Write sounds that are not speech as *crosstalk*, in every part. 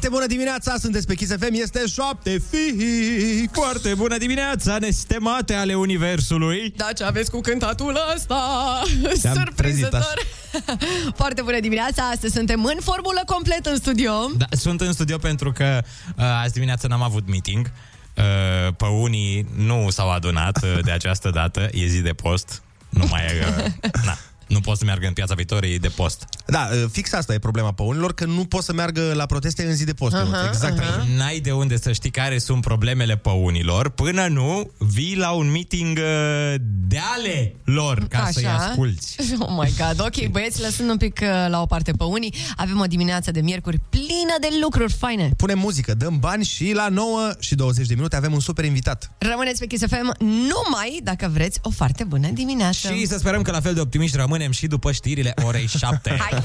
Foarte bună dimineața, sunteți pe Kiss FM, este 7 fix. Foarte bună dimineața, nestemate ale Universului. Da, ce aveți cu cântatul ăsta? Te-am Surprinzător! *laughs* Foarte bună dimineața, astăzi suntem în formulă complet în studio. Da, sunt în studio pentru că uh, azi dimineață n-am avut meeting. Uh, pe unii nu s-au adunat uh, de această dată, e zi de post. Nu mai e... Uh, *laughs* na, nu pot să meargă în piața Victoriei de post. Da, fix asta e problema pe unilor, că nu pot să meargă la proteste în zi de post. Aha, exact. aha. N-ai de unde să știi care sunt problemele pe unilor până nu vii la un meeting uh, de ale lor ca să-i asculți. *laughs* Oh my god, ok, băieți, lăsând un pic uh, la o parte pe unii, avem o dimineață de miercuri plină de lucruri faine. Punem muzică, dăm bani și la 9 și 20 de minute avem un super invitat. Rămâneți pe Kiss FM numai dacă vreți o foarte bună dimineață. Și să sperăm că la fel de optimiști rămânem și după știrile orei *laughs* 7. Hai!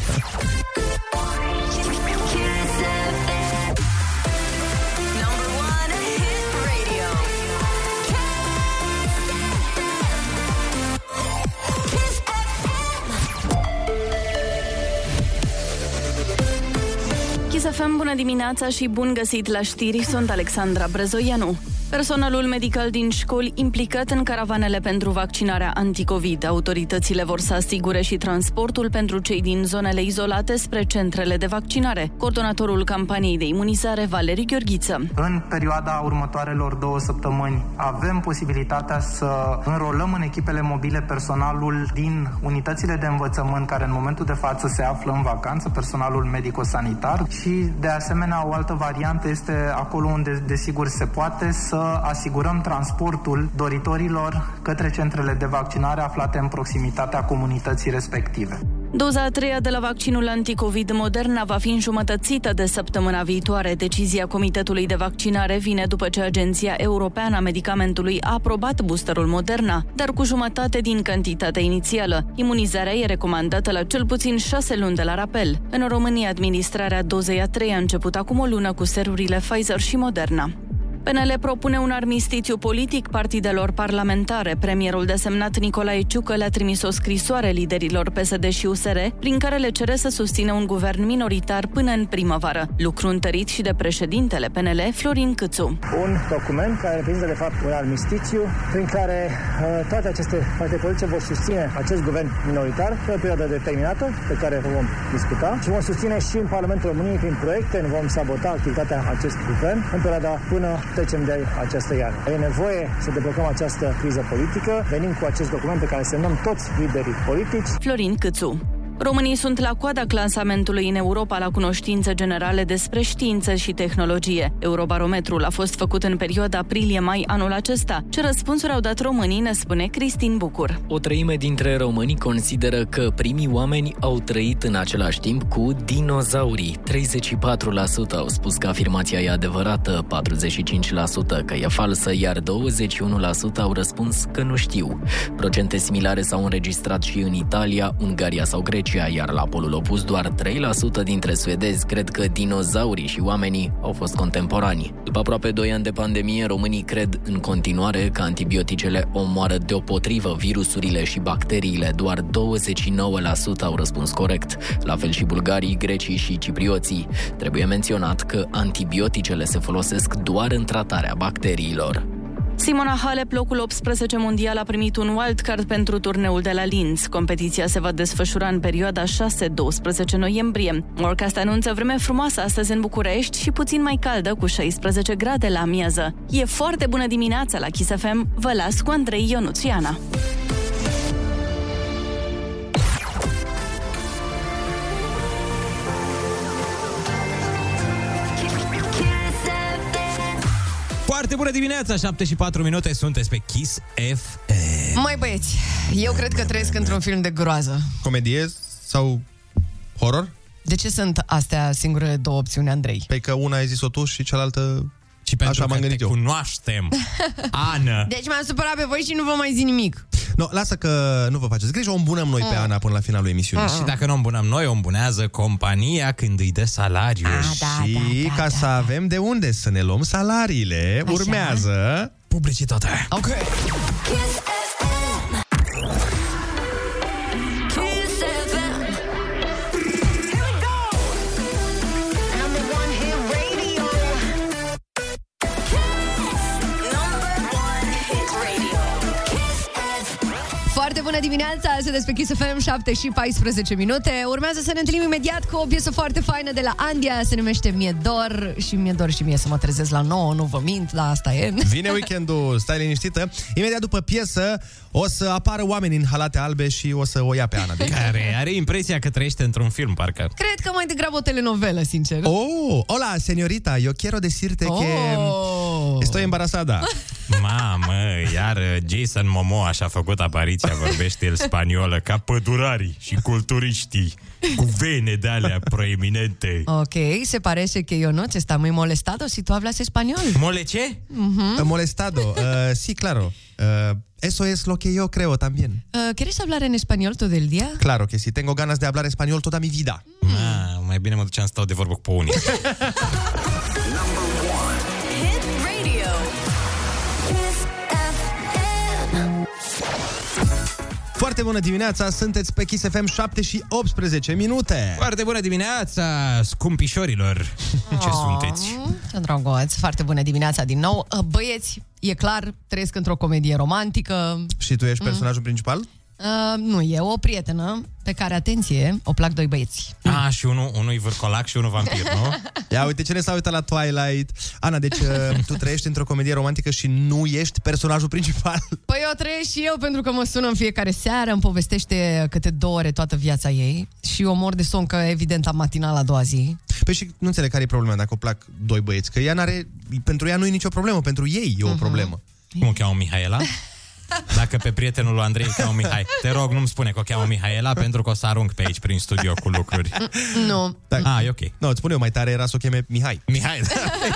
Kiss FM, bună dimineața și bun găsit la știri, sunt Alexandra Brezoianu. Personalul medical din școli implicat în caravanele pentru vaccinarea anticovid. Autoritățile vor să asigure și transportul pentru cei din zonele izolate spre centrele de vaccinare. Coordonatorul campaniei de imunizare, Valeriu Gheorghiță. În perioada următoarelor două săptămâni avem posibilitatea să înrolăm în echipele mobile personalul din unitățile de învățământ care în momentul de față se află în vacanță, personalul medico-sanitar și de asemenea o altă variantă este acolo unde desigur se poate să asigurăm transportul doritorilor către centrele de vaccinare aflate în proximitatea comunității respective. Doza a treia de la vaccinul anticovid Moderna va fi înjumătățită de săptămâna viitoare. Decizia Comitetului de Vaccinare vine după ce Agenția Europeană a Medicamentului a aprobat boosterul Moderna, dar cu jumătate din cantitatea inițială. Imunizarea e recomandată la cel puțin șase luni de la rapel. În România, administrarea dozei a treia a început acum o lună cu serurile Pfizer și Moderna. PNL propune un armistițiu politic partidelor parlamentare. Premierul desemnat Nicolae Ciucă le-a trimis o scrisoare liderilor PSD și USR, prin care le cere să susțină un guvern minoritar până în primăvară. Lucru întărit și de președintele PNL, Florin Câțu. Un document care reprezintă, de fapt, un armistițiu prin care uh, toate aceste partide politice vor susține acest guvern minoritar pe o perioadă determinată, pe care o vom discuta, și vom susține și în Parlamentul României prin proiecte, nu vom sabota activitatea acestui guvern în perioada până trecem de această iarnă. E nevoie să deblocăm această criză politică. Venim cu acest document pe care semnăm toți liderii politici. Florin Câțu. Românii sunt la coada clasamentului în Europa la cunoștințe generale despre știință și tehnologie. Eurobarometrul a fost făcut în perioada aprilie-mai anul acesta. Ce răspunsuri au dat românii, ne spune Cristin Bucur. O treime dintre români consideră că primii oameni au trăit în același timp cu dinozaurii. 34% au spus că afirmația e adevărată, 45% că e falsă, iar 21% au răspuns că nu știu. Procente similare s-au înregistrat și în Italia, Ungaria sau Grecia, iar la polul opus doar 3% dintre suedezi cred că dinozaurii și oamenii au fost contemporani. După aproape 2 ani de pandemie, românii cred în continuare că antibioticele omoară deopotrivă virusurile și bacteriile. Doar 29% au răspuns corect. La fel și bulgarii, grecii și ciprioții. Trebuie menționat că antibioticele se folosesc doar în tratarea bacteriilor. Simona Halep, locul 18 mondial, a primit un wildcard pentru turneul de la Linz. Competiția se va desfășura în perioada 6-12 noiembrie. Morcast anunță vreme frumoasă astăzi în București și puțin mai caldă, cu 16 grade la amiază. E foarte bună dimineața la Kiss FM. Vă las cu Andrei Ionuțiana. Foarte bună dimineața, 7 și 4 minute, sunteți pe Kiss FM. Mai băieți, eu cred că trăiesc într-un film de groază. Comedie sau horror? De ce sunt astea singurele două opțiuni, Andrei? Pe că una ai zis-o tu și cealaltă... Și pentru Așa că m-am gândit te eu. cunoaștem, *laughs* Ana. Deci m-am supărat pe voi și nu vă mai zi nimic. No, lasă că nu vă faceți griji, o îmbunăm noi pe Ana până la finalul emisiunii. Și dacă nu o îmbunăm noi, o îmbunează compania când îi dă salariu. da, și ca să avem de unde să ne luăm salariile, Așa. urmează... Publicitate. Ok. Dimineața, se pe Kiss FM 7 și 14 minute. Urmează să ne întâlnim imediat cu o piesă foarte faină de la Andia, se numește Mie Dor și Mie Dor și mie să mă trezesc la 9, nu vă mint, la asta e. Vine weekendul, stai liniștită. Imediat după piesă o să apară oameni în halate albe și o să o ia pe Ana. De Care are impresia că trăiește într-un film, parcă. Cred că mai degrabă o telenovelă, sincer. Oh, hola, señorita, yo quiero decirte Oh. que estoy embarazada. *laughs* Mamă, iar Jason Momoa și-a făcut apariția, vorbește el spaniolă ca pădurarii și culturiștii cu vene de alea proeminente. Ok, se parece que yo no te está muy molestado si tú hablas español. Mole ce? Uh, Molestado. Uh, sí, claro. Uh, eso es lo que yo creo también. Uh, ¿Quieres hablar en español todo el día? Claro que sí, tengo ganas de hablar español toda mi vida. Ma, mai bine mă duceam să stau de vorbă cu unii. *laughs* Foarte bună dimineața, sunteți pe Kiss FM 7 și 18 minute. Foarte bună dimineața, scumpișorilor! Ce sunteți? Ce drăguț, foarte bună dimineața din nou. Uh, Băieți, e clar, trăiesc într-o comedie romantică. Și tu ești personajul principal? Uh, nu, e o prietenă pe care, atenție, o plac doi băieți. A, și unul, unul e vârcolac și unul vampir, nu? *laughs* Ia uite cine s-a uitat la Twilight. Ana, deci uh, tu trăiești într-o comedie romantică și nu ești personajul principal. *laughs* Păi eu trăiesc și eu pentru că mă sună în fiecare seară, îmi povestește câte două ore toată viața ei și eu mor de somn că evident am matinal a doua zi. Păi și nu înțeleg care e problema dacă o plac doi băieți, că ea n-are, pentru ea nu e nicio problemă, pentru ei e o problemă. Cum o cheamă Mihaela? *laughs* Dacă pe prietenul lui Andrei îl cheamă Mihai, te rog, nu-mi spune că o cheamă Mihaela pentru că o să arunc pe aici prin studio cu lucruri. Nu, Da. Ah, e ok. Nu, îți spun eu, mai tare era să o cheme Mihai. Mihai, da.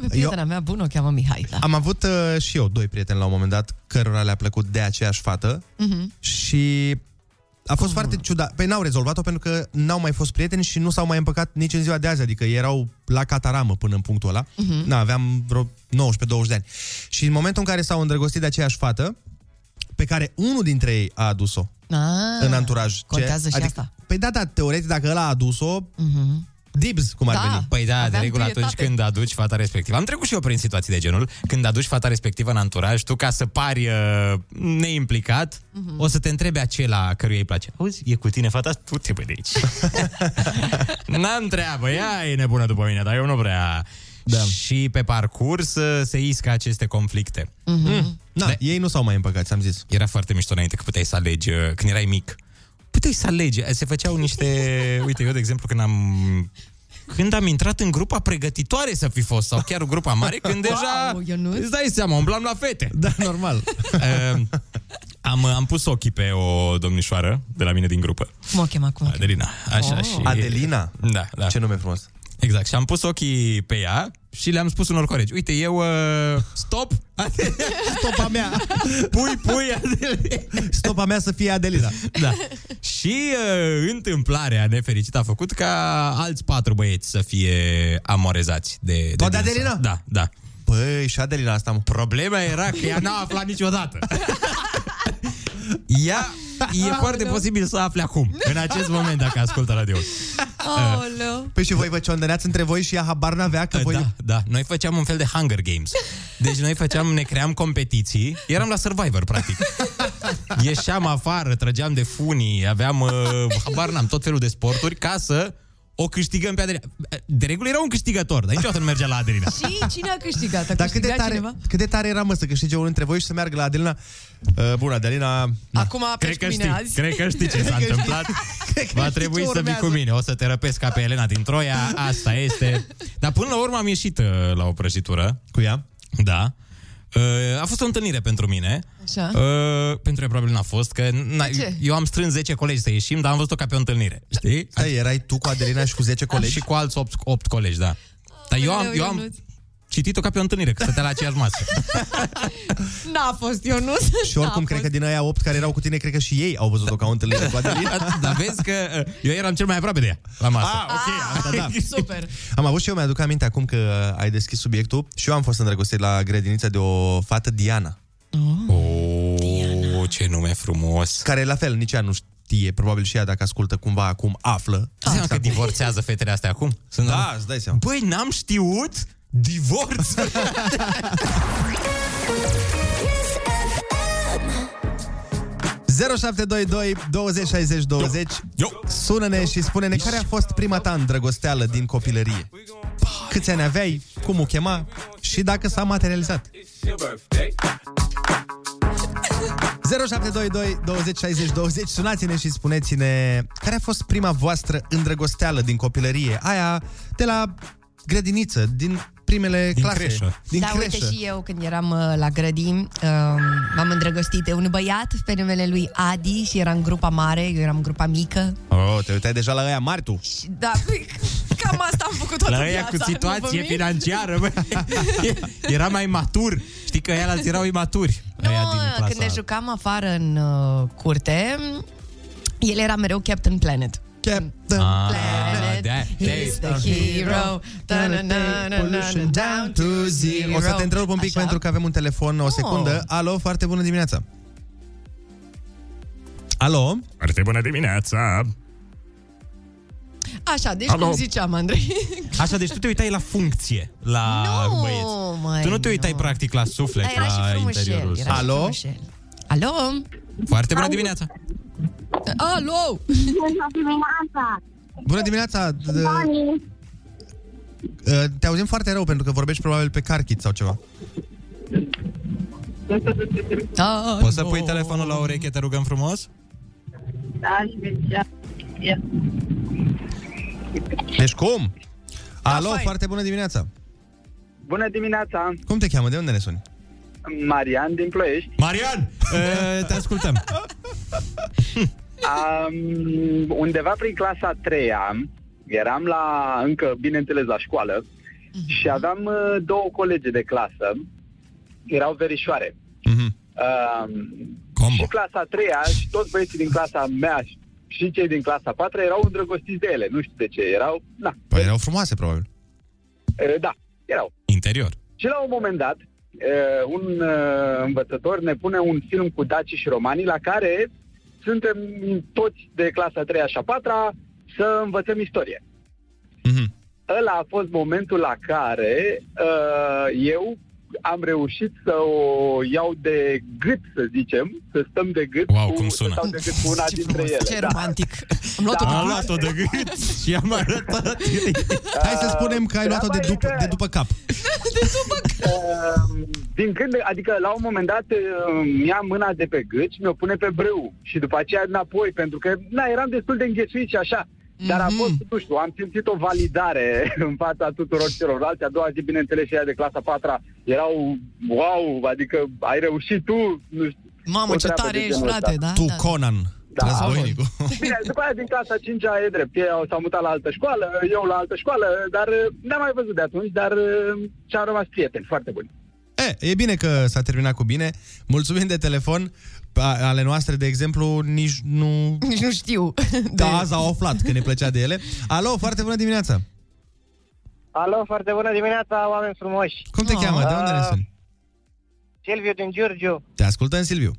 pe *laughs* prietena mea bună o cheamă Mihai. Da. Am avut uh, și eu doi prieteni la un moment dat cărora le-a plăcut de aceeași fată Mhm. și a fost foarte ciudat. Păi n-au rezolvat-o pentru că n-au mai fost prieteni și nu s-au mai împăcat nici în ziua de azi, adică erau la cataramă până în punctul ăla. Mhm. Na, aveam vreo 19-20 de ani. Și în momentul în care s-au îndrăgostit de aceeași fată, pe care unul dintre ei a adus-o Ah, în anturaj. Contează și adică, asta. Păi da, da, teoretic, dacă ăla a adus-o, dibs, cum ar Da. veni. Păi da, de Aveam regulă pietate. atunci când aduci fata respectivă. Am trecut și eu prin situații de genul. Când aduci fata respectivă în anturaj, tu ca să pari uh, neimplicat, Mhm. o să te întrebi acela căruia îi place. Auzi, e cu tine fata? Tu te de aici. *laughs* N-am treabă, ea e nebună după mine, dar eu nu vrea. Da. Și pe parcurs uh, se iscă aceste conflicte. Mhm. Na, Da. ei nu s-au mai împăcat, ți-am zis. Era foarte mișto înainte că puteai să alegi, uh, când erai mic. Puteai să alegi. Se făceau niște... *laughs* Uite, eu, de exemplu, când am când am intrat în grupa pregătitoare să fi fost, sau chiar grupa mare, când deja, Wow, Ionuț. îți dai seama, umblam la fete. Da, normal. Uh, am, am pus ochii pe o domnișoară de la mine din grupă, Cum o chem acum? Adelina. Așa, Oh. și... Adelina? Da, da. Ce nume frumos. Exact. Și am pus ochii pe ea și le-am spus unor colegi, uite, eu, uh, stop, *laughs* Stopa mea. *laughs* pui, pui, Adelina. Stopa mea să fie Adelina. Da. Și uh, întâmplarea nefericită a făcut ca alți patru băieți să fie amorezați de, de Tot de dânsa. Adelina? Da, da. Păi, și Adelina asta, mă. Problema era că ea n-a aflat niciodată. *laughs* Ea e foarte posibil să afle acum, în acest moment, dacă ascultă radio. Aoleu. Păi și voi vă ciondăneați între voi și ea habar n-avea că voi... Da, da. Noi făceam un fel de Hunger Games. Deci noi făceam, ne cream competiții. Eram la Survivor, practic. Ieșeam afară, trăgeam de funii, aveam, uh, habar n-am, tot felul de sporturi ca să o câștigăm pe Adelina. De regulă era un câștigător, dar niciodată nu mergea la Adelina. *laughs* Și cine a câștigat? A Dar cât de, câștigat tare, cineva? cât de tare era, mă, să câștige unul dintre voi și să meargă la Adelina? Uh, bună, Adelina... Na. Acum Cred pleci cu că mine știi, azi. cred că știi ce s-a *laughs* că știi. *laughs* întâmplat. Va știi trebui ce să vii cu urmează. mine, o să te răpesc ca pe Elena din Troia, asta este. Dar până la urmă am ieșit uh, la o prăjitură. Cu ea? Da. Uh, a fost o întâlnire pentru mine. Așa. Uh, pentru ea probabil n-a fost, că na, ce? eu am strâns 10 colegi să ieșim, dar am văzut-o ca pe o întâlnire. Știi? Stai, erai tu cu Adelina și cu 10 colegi? Și cu alți 8, 8 colegi, da. Dar eu am, Aoleu, eu am Ionuț. Citit-o ca pe o întâlnire, că stătea la aceeași masă. *laughs* N-a fost Ionus. *laughs* Și oricum, cred că din aia 8 care erau cu tine, cred că și ei au văzut-o ca o întâlnire cu Adelina. *laughs* Dar vezi că uh, eu eram cel mai aproape de ea la masă. Ah, ok, asta da. Super. Am avut și eu, mi-aduc aminte acum că ai deschis subiectul și eu am fost îndrăgostit la grădiniță de o fată Diana, Oh, ce nume frumos. care la fel nici ea nu știe, probabil și ea dacă ascultă cumva acum află. Îți seama că divorțează fetele astea acum? Sunt Da, îți dai seama. Băi, n-am știut divorț. Kiss FM. 0722 20 60 20 Eu. Sună-ne și spune-ne care a fost prima ta îndrăgosteală din copilărie. Câți ani aveai, cum o chema și dacă s-a materializat. 0722 20 60 20 Sunați-ne și spuneți-ne Care a fost prima voastră îndrăgosteală din copilărie Aia de la grădiniță Din primele Din clase creșă. Din da, creșă uite și eu când eram uh, la grădini uh, M-am îndrăgostit de un băiat pe numele lui Adi Și era în grupa mare, eu eram în grupa mică Oh, te uitai deja la ăia mari tu și, Da, păi, cam asta am făcut toată La ăia viața cu nu situație vă mint? financiară, bă. *laughs* Era mai matur. Știi că ăia alții erau imaturi. Nu, Ăia din clasa... când ne jucam afară în uh, curte El era mereu Captain Planet Captain Ah, Planet, de-aia- de-aia- he's the hero Da-na-na-na-na, Down to zero O să te întrerup un pic Așa? pentru că avem un telefon O secundă Alo, foarte bună dimineața Alo? Foarte bună dimineața! Așa, deci Alo. cum ziceam, Andrei Așa, deci tu te uitai la funcție, la Nu, băieți. măi, tu nu te uitai nu. practic la suflet, Dar era și la frumușel, interiorul era său. și Alo? Frumușel. Alo? Foarte bună dimineața! Alo? Bună dimineața D- uh, Te auzim foarte rău pentru că vorbești probabil pe carchit sau ceva Ah, Poți să no. pui telefonul la ureche, te rugăm frumos? Deci cum? Alo, fain. foarte bună dimineața Bună dimineața, Cum te cheamă? De unde ne suni? Marian din Ploiești. Marian, uh, *laughs* te ascultăm. Um, undeva prin clasa a treia, eram la, încă, bineînțeles, la școală și aveam uh, două colege de clasă, erau verișoare. Mhm. Um, Combo. și clasa a treia și toți băieții din clasa mea și- și cei din clasa a patra erau îndrăgostiți de ele, nu știu de ce, erau, na, Păi erau frumoase, probabil uh, da, erau. Interior. Și la un moment dat, uh, un uh, învățător ne pune un film cu daci și romanii la care suntem toți de clasa 3 și a 4 să învățăm istorie. Mhm. Ăla a fost momentul la care uh, eu am reușit să o iau de gât, să zicem, să stăm de gât, Wow, cu, cum să sună. stau de gât cu una Ce dintre frumos, ele. ce da. romantic Am luat-o Da. de Am gât. luat-o de gât și am arătat. *laughs* Hai să spunem că ai luat-o de, treaba e după, că- de după cap *laughs* Uh, din când, adică la un moment dat uh, mi-a mâna de pe gât și mi-o pune pe brâu și după aceea înapoi, pentru că na, eram destul de înghesuit și așa. Dar a fost, nu știu, am simțit o validare *laughs* în fața tuturor celorlalți. A doua zi, bineînțeles, și ea de clasa 4 erau, wow, adică ai reușit tu, nu știu. Mamă, o ce treabă tare de ești, genul frate, ăsta. da? Tu, da. Conan, Da. războinicul Bine, după aia din clasa 5 e drept. Ei au- s-au mutat la altă școală, eu la altă școală, dar uh, ne-am mai văzut de atunci, dar uh, și-am rămas prieteni foarte buni. E, e bine că s-a terminat cu bine Mulțumim de telefon A- Ale noastre, de exemplu, nici nu... *laughs* Nici nu știu *laughs* Da, azi au aflat că ne plăcea de ele Alo, foarte bună dimineața Alo, foarte bună dimineața, oameni frumoși. Cum te Ah. cheamă? De unde ne suni? Silviu din Giurgiu. Te ascultăm, Silviu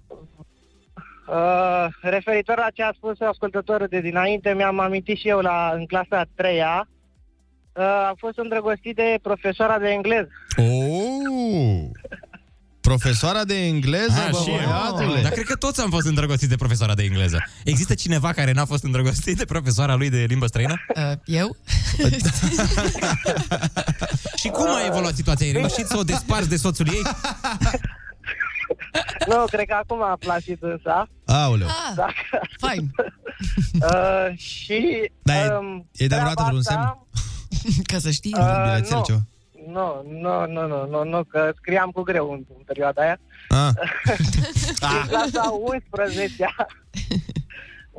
Uh, referitor la ce a spus ascultătorul de dinainte, mi-am amintit și eu la, în clasa a treia. Uh, am fost îndrăgostit de profesoara de engleză. Oh! Profesoara de engleză, Ah, bă, și eu. băiatule. Dar cred că toți am fost îndrăgostiți de profesoara de engleză. Există cineva care n-a fost îndrăgostit de profesoara lui de limbă străină? Uh, Eu? *laughs* Și cum a evoluat situația? Ai reușit să o desparți de soțul ei? nu, cred că acum a plasit însă. Aoleu. Ah, fain *laughs* Uh, și... Dar e- um, e de vreodată treaba vreun asta- Ca să știi Uh, Bilețel, nu. Ceva. Nu, nu, nu, nu, nu, nu, că scriam cu greu în, în perioada aia. Ah. *laughs* În clasa 11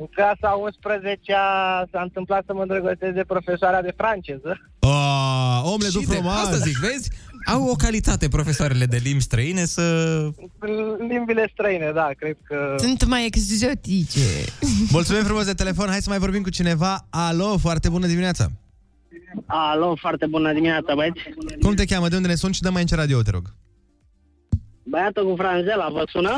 În clasa 11 s-a întâmplat să mă îndrăgostesc de profesoara de franceză. Oh, omule, tu Și de, frumos. asta zic, vezi? Au o calitate profesoarele de limbi străine să... Limbile străine, da, cred că... Sunt mai exotice Mulțumim frumos de telefon. Hai să mai vorbim cu cineva. Alo, foarte bună dimineața. Alo, foarte bună dimineața, băieți. Cum te cheamă? De unde ne suni și dă mai în ce radio, te rog. Băiatul cu franzela, vă sună?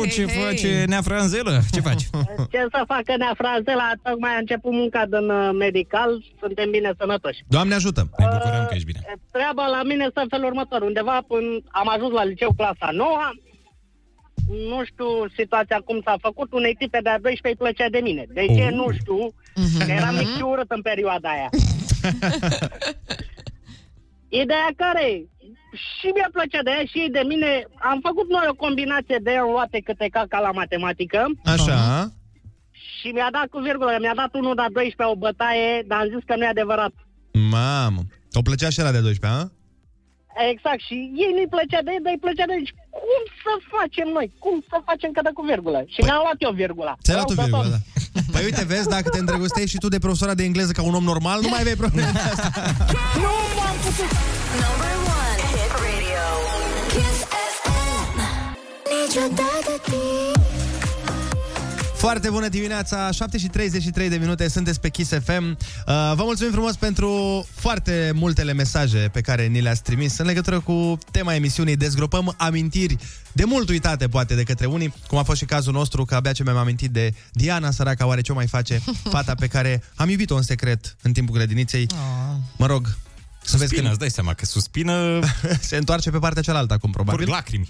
Oh, ce face Nea Franzelă? Ce faci? *laughs* Ce să facă nea franzela? Tocmai a început munca din uh, medical, suntem bine sănătoși. Doamne ajută. Ne bucurăm că ești bine. Treaba la mine este în felul următor. Undeva până am ajuns la liceu clasa 9 nu știu situația cum s-a făcut, unei tipe de-a 12 îi plăcea de mine. De ce? Oh. Nu știu, că eram mic și urât în perioada aia. *laughs* Ideea care e? și mi-a plăcea de ea și ei de mine. Am făcut noi o combinație de luate câte caca la matematică Așa. și mi-a dat cu virgulă, mi-a dat unul de 12 o bătaie, dar am zis că nu e adevărat. Mamă. O plăcea și ăla de 12, a? Exact, și ei nu-i plăcea de ei, dar îi plăcea de ei. Și cum să facem noi? Cum să facem că dă cu virgulă? Și mi-am luat eu virgula. Ți-ai luat tu Au dat-o. virgulă, da. *laughs* Păi uite, vezi, dacă te îndrăgostești și tu de profesora de engleză ca un om normal, nu mai aveai probleme de asta. *laughs* Nu m-am putut. Number one hit radio. Kiss FM. Niciodată timp. Foarte bună dimineața, 7 și 33 de minute, sunteți pe Kiss FM. Uh, vă mulțumim frumos pentru foarte multele mesaje pe care ni le-ați trimis în legătură cu tema emisiunii. Dezgropăm amintiri de mult uitate, poate, de către unii, cum a fost și cazul nostru, că abia ce mi-am amintit de Diana, săraca, oare ce o mai face, *laughs* fata pe care am iubit-o în secret în timpul grădiniței. Mă rog, să vezi Suspină, că îți dai seama că suspină... *laughs* se întoarce pe partea cealaltă acum, probabil. Curg lacrimi.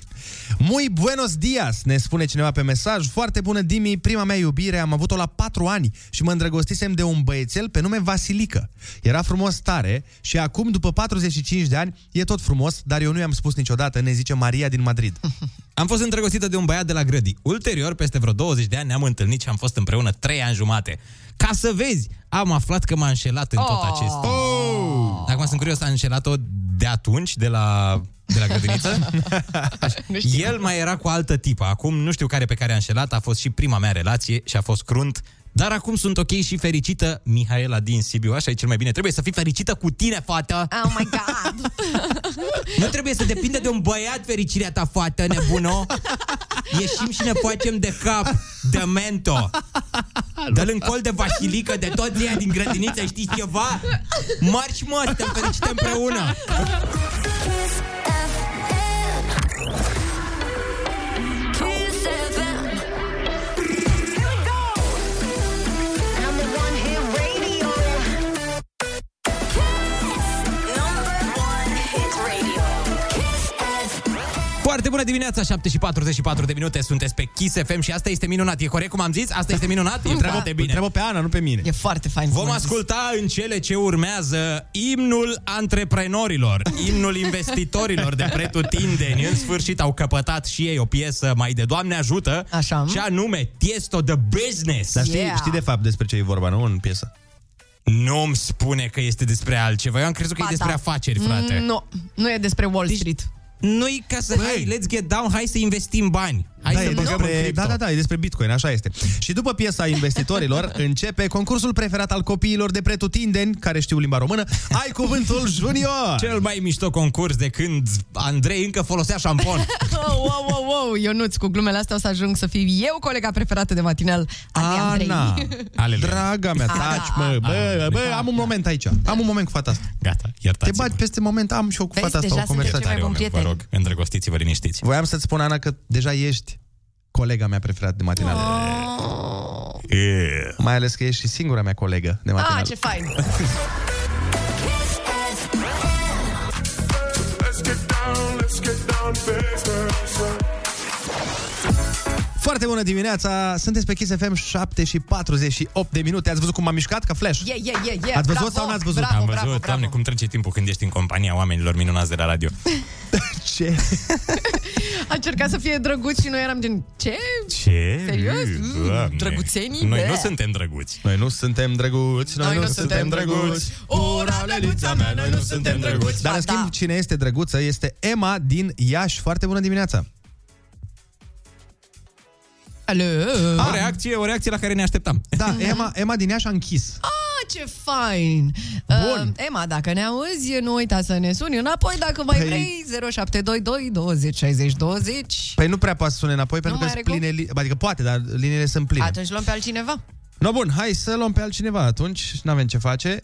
Muy buenos dias, ne spune cineva pe mesaj. Foarte bună, Dimi, prima mea iubire, am avut-o la 4 ani și mă îndrăgostisem de un băiețel pe nume Vasilică. Era frumos tare și acum, după 45 de ani, e tot frumos, dar eu nu i-am spus niciodată, ne zice Maria din Madrid. *laughs* Am fost îndrăgostită de un băiat de la Grădi. Ulterior, peste vreo 20 de ani, ne-am întâlnit și am fost împreună 3 ani jumate. Ca să vezi, am aflat că m-a înșelat în tot Oh. acest timp. Acum sunt curios, a înșelat-o de atunci, de la, de la grădiniță? *laughs* Așa. El mai era cu altă tipă. Acum nu știu care pe care a înșelat, a fost și prima mea relație și a fost crunt. Dar acum sunt ok și fericită, Mihaela din Sibiu, așa e cel mai bine. Trebuie să fii fericită cu tine, fată. Oh my god! *laughs* Nu trebuie să depinde de un băiat fericirea ta, fată nebuno. Ieșim și ne facem de cap, de mento. Dă-l în col de vasilică de toți ăia din grădiniță, știți ceva? Marci, mă, suntem fericite împreună. Foarte bună dimineața, 7 și 44 de minute, sunteți pe Kiss FM și asta este minunat. E corect cum am zis? Asta este minunat? *laughs* E foarte bine. Întreabă pe Ana, nu pe mine. E foarte fain. Vom cum ai zis. asculta în cele ce urmează imnul antreprenorilor, imnul investitorilor de pretutindeni. În sfârșit au căpătat și ei o piesă mai de Doamne ajută, Așa. și anume Tiesto the Business. Dar știi, Yeah. știi de fapt despre ce e vorba, nu, în piesă? Nu-mi spune că este despre altceva. Eu am crezut că Ba e despre da. afaceri, frate. Mm, Nu, nu e despre Wall Street. Nu-i ca să... Hai, let's get down, hai să investim bani. Hai da, să e băgăm în despre, cripto. da, da, da, e despre Bitcoin, așa este. Și după piesa investitorilor, *laughs* începe concursul preferat al copiilor de pretutindeni, care știu limba română. Ai cuvântul *laughs* junior! Cel mai mișto concurs de când Andrei încă folosea șampon. Wow, *laughs* wow, wow, wow, Ionuț, cu glumele astea o să ajung să fiu eu colega preferată de matinal a lui Ana, Andrei. Aleluia. draga mea, Ana, taci, mă, bă, bă, am un moment aici. Am un moment cu fata asta. Gata, Te iertați-mă. bagi peste moment, am și eu cu Vezi, fata asta deja o suntem conversație. cei mai buni Vă prieteni. rog, îndrăgostiți-vă, liniștiți. Voiam să-ți spun, Ana, că deja ești colega mea preferată de matinale. Yeah. Mai ales că ești și singura mea colegă de matinale. Ah, ce fain! Kiss FM. Foarte bună dimineața, sunteți pe Kiss FM 7 și 48 de minute. Ați văzut cum m-am mișcat ca flash? Yeah, yeah, yeah, yeah. Ați văzut bravo, sau n-ați văzut? Bravo, Am văzut, bravo, doamne, bravo. cum trece timpul când ești în compania oamenilor minunați de la radio. *laughs* Ce? A încercat să fie drăguț și noi eram gen, ce? Ce? Serios? Mm, Doamne. drăguțenii? Noi Bleh. nu suntem drăguți. Noi nu suntem drăguți, noi, nu suntem drăguți. Ura, lelița mea, noi nu suntem drăguți. Dar Ba în schimb, da. cine este drăguță este Emma din Iași. Foarte bună dimineața! Alo? O reacție, o reacție la care ne așteptam. Da, Emma, Emma din Iași a închis. Ah, ce fain! Bun. Uh, Emma, dacă ne auzi, nu uita să ne suni înapoi dacă mai Păi- vrei 0722 20 60 20. Păi nu prea poate să sune înapoi pentru Nu că mai sunt are pline, li- adică poate, dar liniile sunt pline. Atunci luăm pe altcineva. No, bun, hai să luăm pe altcineva atunci, nu avem ce face.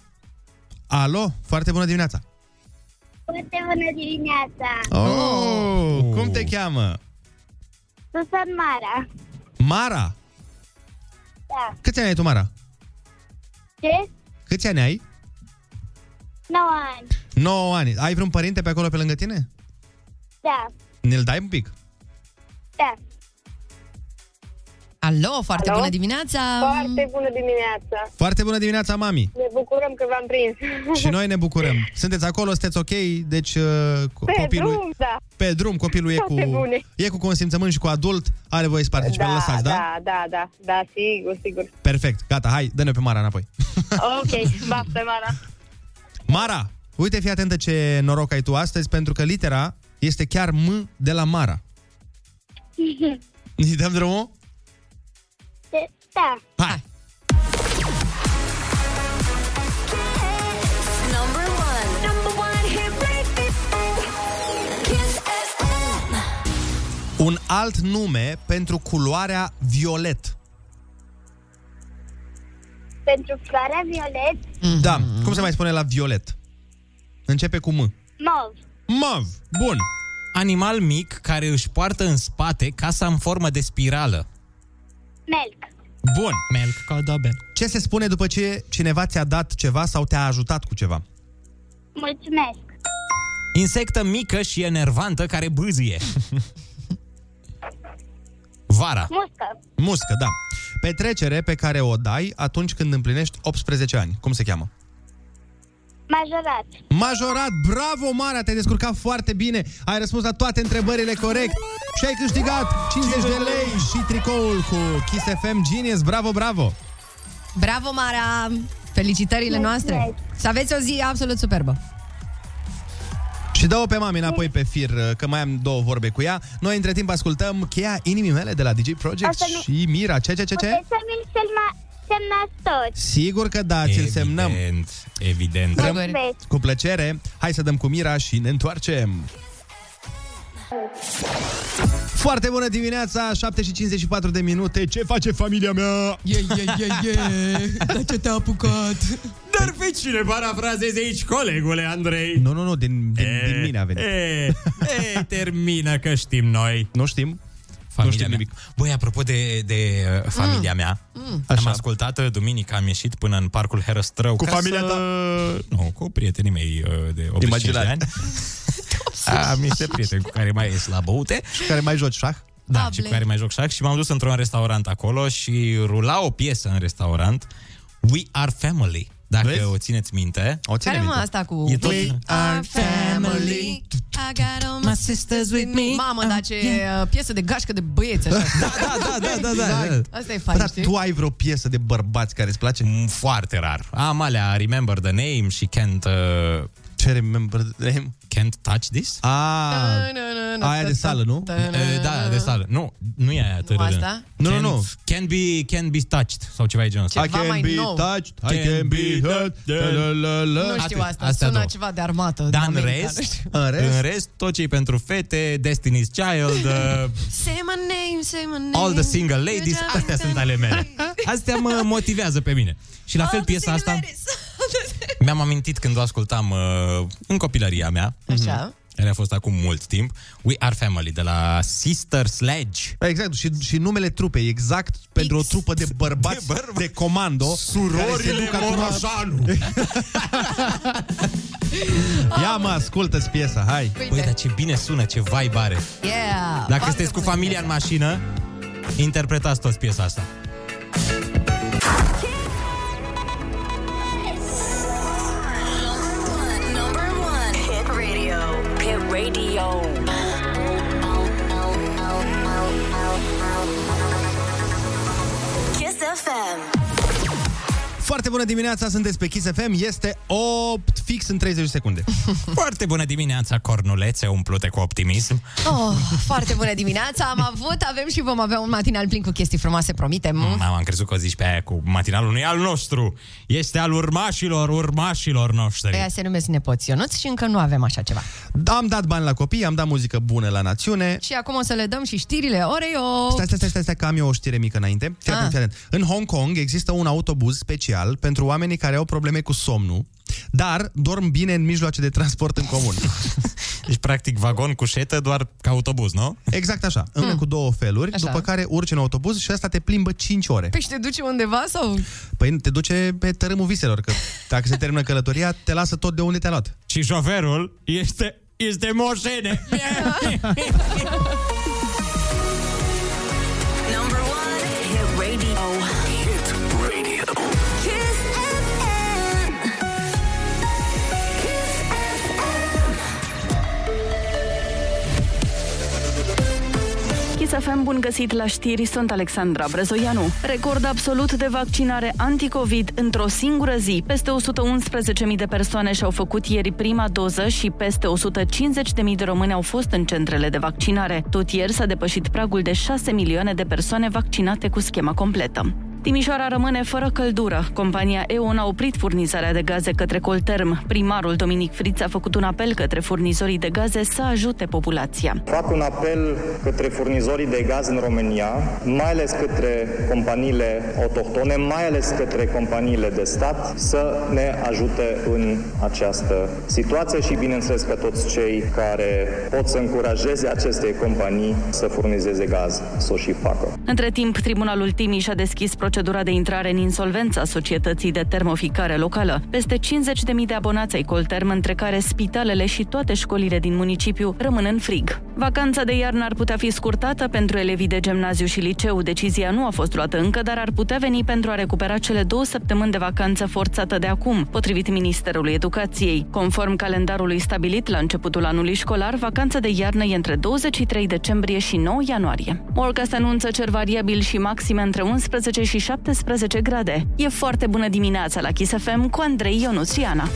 Alo, foarte bună dimineața! Foarte bună dimineața! Oh, cum te cheamă? Susan Mara. Mara. Da. Câți ani ai tu, Mara? Ce? Câți ani ai? 9 ani. 9 ani. Ai vreun părinte pe acolo pe lângă tine? Da. Ne-l dai un pic? Da. Alo, foarte Alo? bună dimineața! Foarte bună dimineața! Foarte bună dimineața, mami! Ne bucurăm că v-am prins. Și noi ne bucurăm. Sunteți acolo, sunteți ok, deci uh, co- Pe copilul... drum, da. Pe drum, copilul e cu, Toate bune. e cu consimțământ și cu adult, are voie să participe, Da, lăsați, da? da, da, da, da, sigur, sigur. Perfect, gata, hai, dă-ne pe Mara înapoi. *laughs* Ok, baftă, Mara. Mara, uite, fii atentă ce noroc ai tu astăzi, pentru că litera este chiar M de la Mara. *laughs* Îi dăm drumul? Kiss FM. Un alt nume pentru culoarea violet. Pentru floarea violet, Da, cum se mai spune la violet? Începe cu M. mov. Mov, bun. Animal mic care își poartă în spate casa în formă de spirală. Melc. Bun. Melc codobel. Ce se spune după ce cineva ți-a dat ceva sau te-a ajutat cu ceva? Mulțumesc. Insectă mică și enervantă care bâzie. *laughs* Vara. Muscă. Muscă, da. Petrecere pe care o dai atunci când împlinești 18 ani. Cum se cheamă? Majorat. Majorat, bravo Mara, te-ai descurcat foarte bine Ai răspuns la toate întrebările corect Și ai câștigat 50 de lei și tricoul cu Kiss FM Genius Bravo, bravo Bravo, Mara! Felicitările noastre! Să aveți o zi absolut superbă! Și dă-o pe mami înapoi pe fir Că mai am două vorbe cu ea Noi între timp ascultăm cheia inimii mele de la DJ Project Asta nu- Și Mira, ce, ce, ce, ce? Puteți să mi-l semna- semnați toți. Sigur că da, ți-l semnăm Evident, evident. Mulțumesc. Cu plăcere Hai să dăm cu Mira și ne întoarcem Foarte bună dimineața, 7 și 54 de minute Ce face familia mea? Ye, ye, ye, ye. Dar ce te-a apucat? Dar pe cine parafrazezi aici, colegule Andrei? Nu, nu, nu, din, din, din mine a venit E, e, termină că știm noi. Nu știm? Familia știm mea. nimic. Băi, apropo de, de uh, familia mea, Mm. am Așa. ascultat uh, duminică, am ieșit până în parcul Herăstrău. Cu ca familia să... ta? Nu, cu prietenii mei uh, de 85 de Imaginari. ani. *laughs* Am niște prieteni cu care mai ies la băute. Și care mai joci șah? Da, Able. și cu care mai joc șac și m-am dus într-un restaurant acolo și rula o piesă în restaurant We Are Family. Dacă Vezi? o țineți minte. O ține Care mă minte. asta cu... E tot... We are family I got all my sisters with me Mamă, dar ce uh, piesă de gașcă de băieți așa. *laughs* Da, da, da, da, da, da. Asta e Bă, fain, dar știi? tu ai vreo piesă de bărbați care îți place? Mm, Foarte rar. Am alea Remember the Name și Can't, uh, Ce remember the name? can't Touch This. Ah, aia de sală, nu? Uh, da, de sală. Nu, nu e aia târâ. asta? Nu, nu, nu. Can be, can be touched sau ceva de genul ăsta. I Ceva can mai be nou. touched, I Can can be be hurt la, la, la, la. Nu știu asta, astea sună două. ceva de armată Dar în americană, rest, știu. În rest? în rest, tot ce e pentru fete, Destiny's Child, uh, Say my name, say my name All the Single Ladies, You just astea sunt ale mele. Astea mă motivează pe mine. Și la fel All the piesa single asta ladies. *laughs* mi-am amintit când o ascultam uh, în copilăria mea. Așa. Care a fost acum mult timp. We Are Family, de la Sister Sledge. Exact, și, și numele trupei, exact pentru o trupă de bărbați de, bărba- de comando. care se duc acum- *laughs* Ia mă, ascultă-ți piesa, hai. Băi, dar ce bine sună, ce vibe are. Yeah. Dacă Foarte sunteți cu bună familia în piesă. mașină, interpretați toți piesa asta. Radio. Kiss FM. Foarte bună dimineața, sunteți pe Kiss FM, este 8 fix în 30 de secunde. *laughs* Foarte bună dimineața, cornulețe umplute cu optimism. Oh, foarte bună dimineața Am avut, avem și vom avea un matinal plin cu chestii frumoase, promitem Mama, am crezut că o zici pe aia cu matinalul nu e al nostru. Este al urmașilor, urmașilor noștri. Ăia se numesc nepoți Ionuț și încă nu avem așa ceva Am dat bani la copii, am dat muzică bună la națiune. Și acum o să le dăm și știrile Oreo Stai, stai, stai, stai, stai, că am eu o știre mică înainte. Fii Ah. atent, fii atent. În Hong Kong există un autobuz special pentru oamenii care au probleme cu somnul, dar dorm bine în mijloace de transport în comun. *laughs* Deci, practic, vagon cu șetă doar ca autobuz, nu? Exact așa, încă cu două feluri, Așa. după care urci în autobuz și asta te plimbă 5 ore. Păi și te duce undeva sau... Păi te duce pe tărâmul viselor, că dacă se termină călătoria, te lasă tot de unde te-a luat. Și șoferul este, este moșene. *laughs* FM, bun găsit la știri, sunt Alexandra Brezoianu. Record absolut de vaccinare anticovid într-o singură zi. Peste 111.000 de persoane și-au făcut ieri prima doză și peste 150.000 de români au fost în centrele de vaccinare. Tot ieri s-a depășit pragul de 6 milioane de persoane vaccinate cu schema completă. Timișoara rămâne fără căldură. Compania E.ON a oprit furnizarea de gaze către Colterm. Primarul Dominic Friț a făcut un apel către furnizorii de gaze să ajute populația. Fac un apel către furnizorii de gaz în România, mai ales către companiile autohtone, mai ales către companiile de stat, să ne ajute în această situație și, bineînțeles, că toți cei care pot să încurajeze aceste companii să furnizeze gaz să o și facă. Între timp, Tribunalul Timiș a deschis procedura de intrare în insolvență a societății de termoficare locală. Peste 50.000 de abonați ai Colterm, între care spitalele și toate școlile din municipiu, rămân în frig. Vacanța de iarnă ar putea fi scurtată pentru elevii de gimnaziu și liceu. Decizia nu a fost luată încă, dar ar putea veni pentru a recupera cele două săptămâni de vacanță forțată de acum, potrivit Ministerului Educației. Conform calendarului stabilit la începutul anului școlar, vacanța de iarnă e între 23 decembrie și 9 ianuarie. Morcast anunță cer variabil și maxime între 11 și 17 grade. E foarte bună dimineața la Kiss FM cu Andrei Ionuțiana.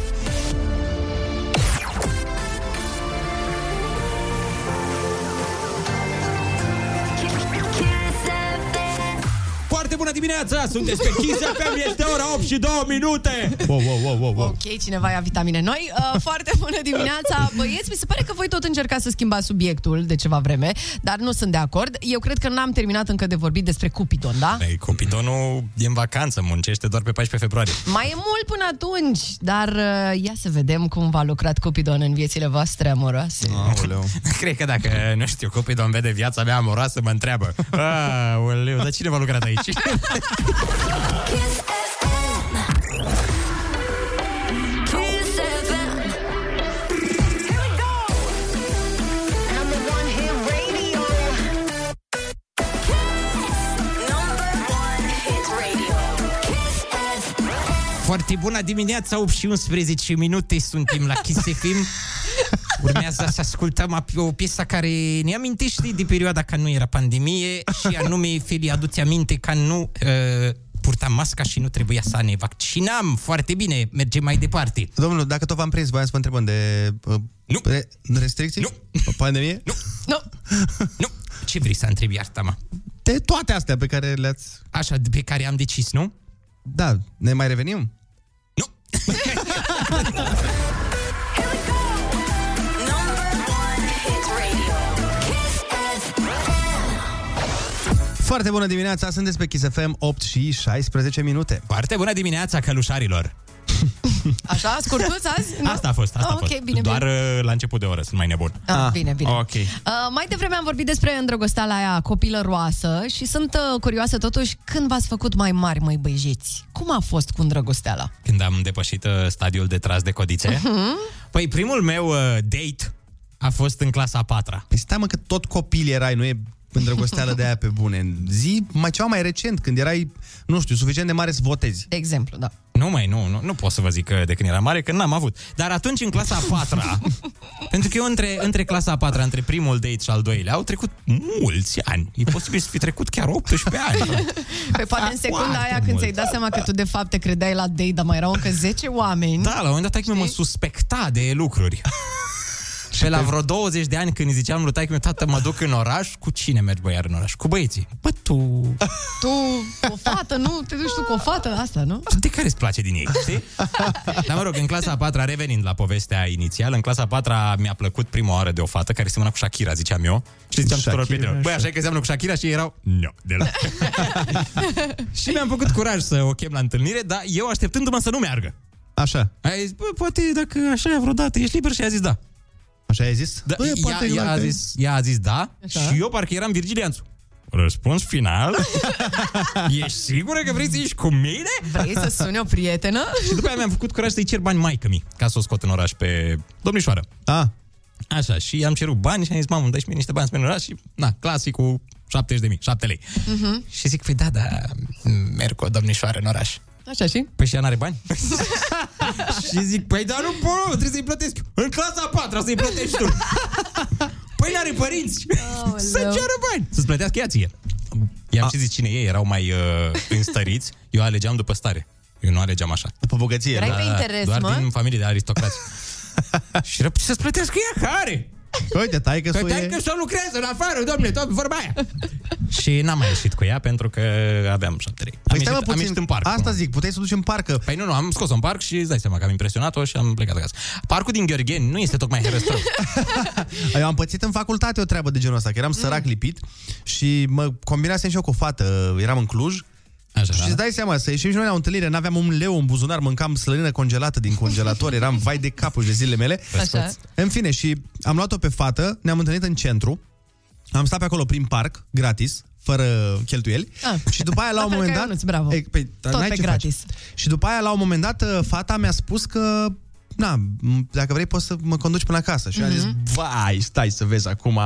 Foarte bună dimineața! Sunteți pe Kiss FM, este ora 8 și 2 minute! Wow, wow, wow, wow, wow. Ok, cineva ia vitamine noi. Uh, foarte bună dimineața, băieți. Mi se pare că voi tot încercați să schimbați subiectul de ceva vreme, dar nu sunt de acord. Eu cred că n-am terminat încă de vorbit despre Cupidon, da? Ei, Cupidonul e în vacanță, muncește doar pe 14 februarie. Mai e mult până atunci, dar uh, ia să vedem cum v-a lucrat Cupidon în viețile voastre amoroase. Aoleu. *laughs* Cred că dacă, nu știu, Cupidon vede viața mea amoroasă, mă întreabă. Aoleu, dar cine v-a lucrat aici? Kiss FM. Kiss FM. Here we go. Number one hit radio. Kiss. Number one hit radio. Kiss FM. Foarte bună dimineața, 8 și 11 minute, suntem la Kiss FM. *laughs* Urmează să ascultăm ap- o piesă care ne amintește de perioada când nu era pandemie și anume, Feli, aduți aminte că nu uh, purtam masca și nu trebuia să ne vaccinam. Foarte bine, mergem mai departe. Domnul, dacă tot v-am prins, voiam să vă întrebăm de uh, Nu. re- restricții? Nu. Pandemie? Nu. Nu. Nu. Ce vrei să întrebi, iartă-mă? De toate astea pe care le-ați... Așa, de pe care am decis, nu? Da, ne mai revenim? Nu. *laughs* Foarte bună dimineața, sunteți pe Kiss FM, 8 și 16 minute. Foarte bună dimineața, călușarilor! *laughs* Așa, scurtuț azi? Nu? Asta a fost, asta Ah, a fost. ok, bine, Doar bine. uh, la început de oră, sunt mai nebun. Ah, bine, bine. Ok. Uh, mai devreme am vorbit despre îndrăgosteala aia copilăroasă și sunt uh, curioasă totuși când v-ați făcut mai mari, măi băiejiți. Cum a fost cu îndrăgosteala? Când am depășit uh, stadiul de tras de codițe. Uh-huh. Păi primul meu uh, date a fost în clasa a patra. Păi stai mă că tot copil erai, nu e îndrăgosteală de aia pe bune. Zi mai ceva mai recent, când erai, nu știu, suficient de mare să votezi. De exemplu, da. Nu mai, nu, nu, nu pot să vă zic că de când eram mare, că n-am avut. Dar atunci în clasa a patra, *laughs* pentru că eu între, între clasa a patra, între primul date și al doilea, au trecut mulți ani. E posibil să fi trecut chiar 18 ani. *laughs* Pe poate în secunda foarte aia când mult. ți-ai dat seama că tu de fapt te credeai la date, dar mai erau încă 10 oameni. Da, la un moment dat taică mă suspecta de lucruri. Și la vreo 20 de ani când îi ziceam lui taică tată, mă duc în oraș, cu cine mergi băiar în oraș? Cu băieții. Bă, tu... *laughs* Tu, cu o fată, nu? Te duci tu cu o fată, asta, nu? De care îți place din ei, știi? *laughs* Dar mă rog, în clasa a patra, revenind la povestea inițială, în clasa a patra mi-a plăcut prima oară de o fată care semăna cu Shakira, ziceam eu. Și ziceam tuturor Shakira, prietenilor, băi, așa e că seamănă cu Shakira și ei erau, nu, deloc. *laughs* și mi-am făcut curaj să o chem la întâlnire, dar eu așteptându-mă să nu meargă. Așa. A zis, bă, poate dacă așa e vreodată, ești liber și a zis da. Așa ai zis? Da, Bă, ea, poate ea, la a că- zis, ea a zis da Așa. și eu parcă eram Virgilianțu. Răspuns final? *laughs* Ești sigură că vrei să ieși cu mine? Vrei să suni o prietenă? *laughs* Și după aia mi-am făcut curaj să-i cer bani maică mi ca să o scot în oraș pe domnișoară. A, Așa, și am cerut bani și am zis, mamă, îmi dai și mie niște bani să merg în oraș și, na, clasicul 70 de mii, 7 lei. Mhm. Și zic, păi da, da, merg cu o domnișoară în oraș. Așa și? Păi și ea n-are bani? *laughs* *laughs* și zic, păi da, nu pot, trebuie să-i plătesc. În clasa a patra să-i plătești tu. *laughs* Păi n-are părinți! Să ceară bani! Să-ți plătească ea ție. I-am și zis cine ei, erau mai uh, înstăriți. Eu alegeam după stare. Eu nu alegeam așa. După bogăție. Erai pe interes, Doar mă? din familie de aristocrați. *laughs* și răp- să-ți plătească ea, care? Uite, tai că Că e... tai că să lucrează în afară, domnule, tot vorba aia. și n-am mai ieșit cu ea pentru că aveam șapte lei. Am, Păi ieșit, stai mă am puțin, ieșit în parc. asta zic, puteai să duci în parcă. Păi nu, nu, am scos-o în parc și îți dai seama că am impresionat-o și am plecat acasă. Parcul din Gheorgheni nu este tocmai herăstrău. *laughs* Eu am pățit în facultate o treabă de genul ăsta, că eram sărac lipit și mă combinasem și eu cu o fată, eram în Cluj. Așa, și îți dai seama, să ieșim și noi la o întâlnire, n-aveam un leu în buzunar, mâncam slănină congelată din congelator, eram vai de capul de zilele mele. Așa. În fine, și am luat-o pe fată, ne-am întâlnit în centru, am stat pe acolo prin parc, gratis, fără cheltuieli. Ah. Și după aia, la La un fel moment ca dat... Ionuț, bravo. Ei, păi, dar Tot n-ai pe ce gratis. Faci. Și după aia, la un moment dat, fata mi-a spus că na, m- dacă vrei poți să mă conduci până acasă. Și am zis, vai, stai să vezi acum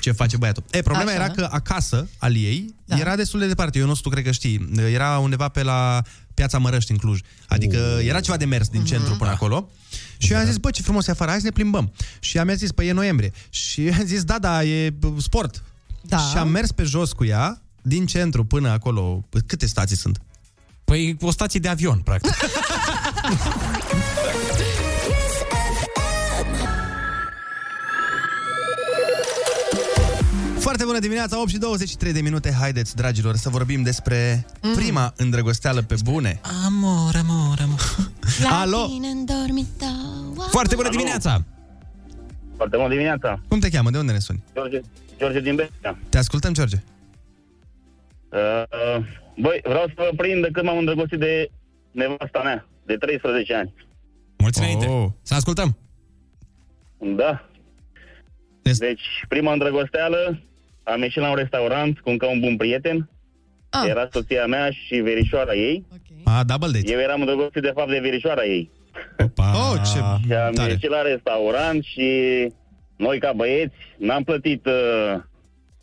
ce face băiatul. E, problema Așa. era că acasă, al ei, da. era destul de departe. Eu nu știu, cred că știi. Era undeva pe la Piața Mărăști, în Cluj. Adică era ceva de mers din centru până acolo. Și eu am zis, bă, ce frumos e afară, hai să ne plimbăm. Și ea mi-a zis, păi e noiembrie. Și eu *laughs* am zis, da, da, e bă, sport. Da. Și am mers pe jos cu ea, din centru până acolo. Păi, Câte stații sunt? Păi o stație de avion, practic. *laughs* Foarte bună dimineața, 8 și 23 de minute. Haideți, dragilor, să vorbim despre Mm. prima îndrăgosteală pe bune. Amor, amor, amor. *laughs* Alo! Foarte bună dimineața! Foarte bună dimineața. Cum te cheamă? De unde ne suni? George, George din Bestia. Te ascultăm, George. Uh, băi, vreau să vă prind de când m-am îndrăgostit de nevasta mea, de 13 ani. Mulți înainte. Oh. Să ascultăm. Da. Deci- Deci, prima îndrăgosteală, am ieșit la un restaurant cu încă un bun prieten. Ah. Era soția mea și verișoara ei. A, double date. Eu eram îndrăgostit de fapt de verișoara ei. Opa. Oh, ce Și am tare. ieșit la restaurant și noi ca băieți n-am plătit uh,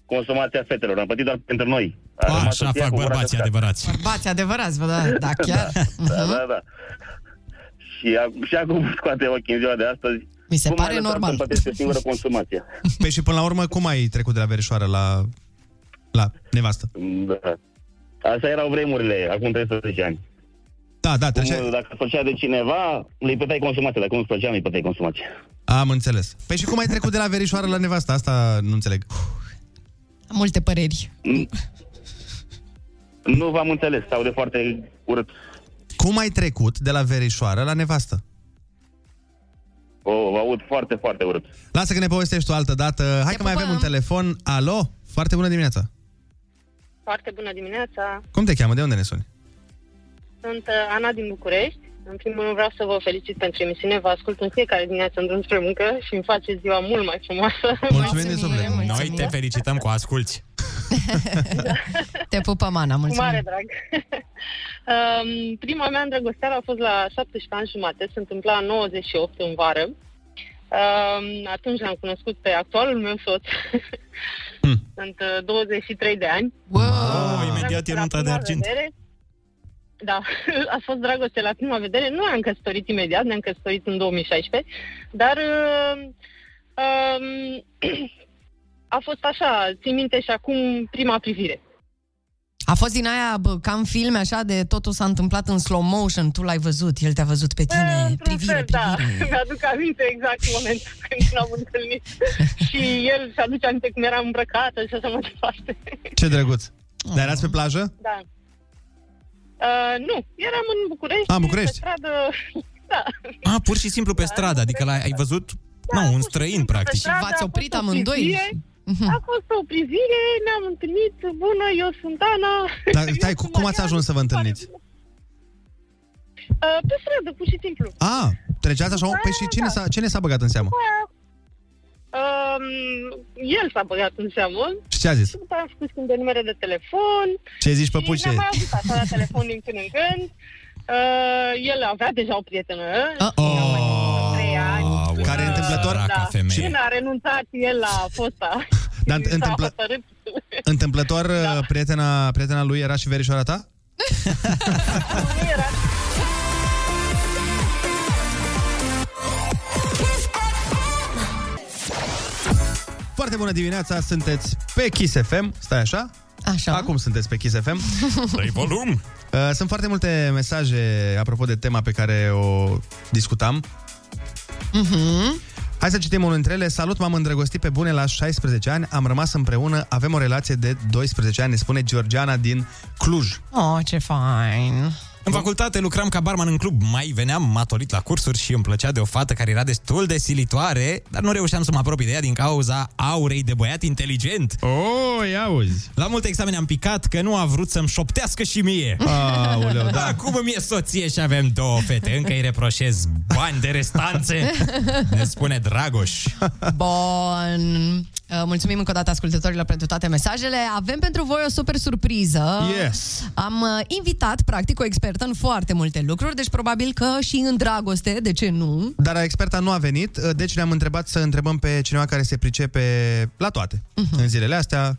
consumația fetelor, am plătit doar pentru noi. A rămas Așa soția fac cu gura bărbații căscată. adevărați. Bărbați adevărați, vă da, *laughs* da, chiar. Da, da, da. Și, a, și acum scoate ochii în ziua de astăzi. Mi se cum pare ai lăsat normal. Să plătești o singură consumație. *laughs* Păi și până la urmă, cum ai trecut de la verișoară la, la nevastă? Da. Așa erau vremurile, acum 13 ani. Da, da, Cum, trece... dacă îți plăcea de cineva, îi plăteai consumația. Dacă nu-ți plăcea, nu îi plăteai consumația. Am înțeles. Păi și cum ai trecut de la verișoară la nevastă? Asta nu înțeleg. Am multe păreri. Nu v-am înțeles, sau de foarte urât. Cum ai trecut de la verișoară la nevastă? O, vă aud foarte, foarte urât. Lasă că ne povestești tu altă dată. Hai Te că mai avem un pupăm. telefon. Alo? Foarte bună dimineața. Foarte bună dimineața. Cum te cheamă? De unde ne suni? Sunt uh, Ana din București. În primul rând vreau să vă felicit pentru emisiune. Vă ascult în fiecare dimineață în drum spre muncă și îmi face ziua mult mai frumoasă. Mulțumim de suflet. Noi te felicităm cu asculți. *laughs* Te pupăm, Ana, Cu mare mulțumim. drag. *laughs* um, prima mea îndrăgosteală a fost la 17 ani jumate. Se întâmpla în 98 în vară. Um, atunci l-am cunoscut pe actualul meu soț. *laughs* Sunt uh, 23 de ani. Wow. Oh, imediat e Dragoste la nunta de prima argint. vedere. Da, *laughs* a fost dragoste la prima vedere. Nu am căsătorit imediat, ne-am căsătorit în 2016, dar uh, um, *clears throat* a fost așa, țin minte și acum prima privire. A fost din aia, bă, ca în filme, așa, de totul s-a întâmplat în slow motion, tu l-ai văzut, el te-a văzut pe tine, Eh, Într-un privire, fel, da. privire. *laughs* Mi-aduc aminte exact momentul *laughs* când ne-am întâlnit. și el și-aduce aminte cum eram îmbrăcată și așa mai departe. Ce drăguț. Dar erați pe plajă? Da. Uh, nu, eram în București. Ah, în București. Pe stradă, *laughs* da. Ah, pur și simplu pe stradă, adică l-ai, ai văzut, Da, nu, un pur și străin, simplu pe practic. stradă, V-ați a oprit fost o amândoi? privire, Mhm. A fost o privire, ne-am întâlnit, bună, eu sunt Ana. *laughs* Dar stai, Eu cum, sunt cum ați Marian. ajuns să vă întâlniți? Uh, pe stradă, pur și simplu. Ah, treceați așa? Păi și cine s-a, cine s-a băgat în seamă? Um, el s-a băgat în seamă Și ce a zis? și după aia am făcut schimb de numere de telefon. Ce zici, Și păpușe? ne-am mai avut așa la telefon din când în când. Uh, el avea deja o prietenă. Oh, trei ani. care întâmplător... Da. femeie. Când a renunțat el la fosta. *laughs* Dar și s-a întâmplă- hotărât. Întâmplător, da. prietena, prietena lui era și verișoara ta? Nu era *laughs* Foarte bună dimineața, sunteți pe Kiss FM. Stai așa? Așa. Acum sunteți pe Kiss FM. *laughs* Dă-i volum! Uh, Sunt foarte multe mesaje apropo de tema pe care o discutam. Mhm. Hai să citim unul dintre ele. Salut, m-am îndrăgostit pe bune la 16 ani, am rămas împreună, avem o relație de 12 ani, ne spune Georgiana din Cluj. Oh, ce fain. În facultate lucram ca barman în club. Mai veneam matolit la cursuri și îmi plăcea de o fată care era destul de silitoare, dar nu reușeam să mă apropii de ea din cauza aurei de băiat inteligent. Oh, ia auzi. La multe examene am picat că nu a vrut să-mi șoptească și mie. Aoleu, da. Acum îmi e soție și avem două fete. Încă îi reproșez bani de restanțe. Ne spune Dragoș. Bun. Uh, Mulțumim încă o dată ascultătorilor pentru toate mesajele. Avem pentru voi o super surpriză. Yes. Am uh, invitat, practic, o expertă în foarte multe lucruri, deci probabil că și în dragoste, de ce nu? Dar experta nu a venit, deci ne-am întrebat să întrebăm pe cineva care se pricepe la toate Mhm. în zilele astea.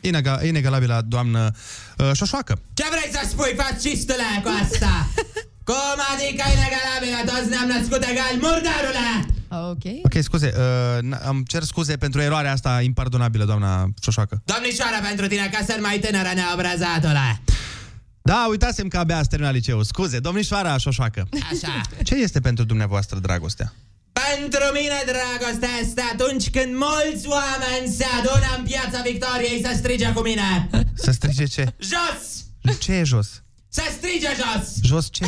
Inega, inegalabilă doamnă uh, Șoșoacă. Ce vrei să spui, fascistule, cu asta? *laughs* Cum adică inegalabilă? Toți ne-am născut egal, murdarule! Ok. Ok, scuze, uh, n- am cer scuze pentru eroarea asta impardonabilă, doamna Șoșoacă. Domnișoara, pentru tine, ca să mai tânără neobrazatule. Da, uitasem că abia ați terminat liceul. Scuze, domnișoara Șoșoacă. Așa. Ce este pentru dumneavoastră dragostea? Pentru mine, dragostea este atunci când mulți oameni se adună în piața Victoriei să strige cu mine. Să strige ce? Jos! Ce e jos? Să strige jos! Jos ce?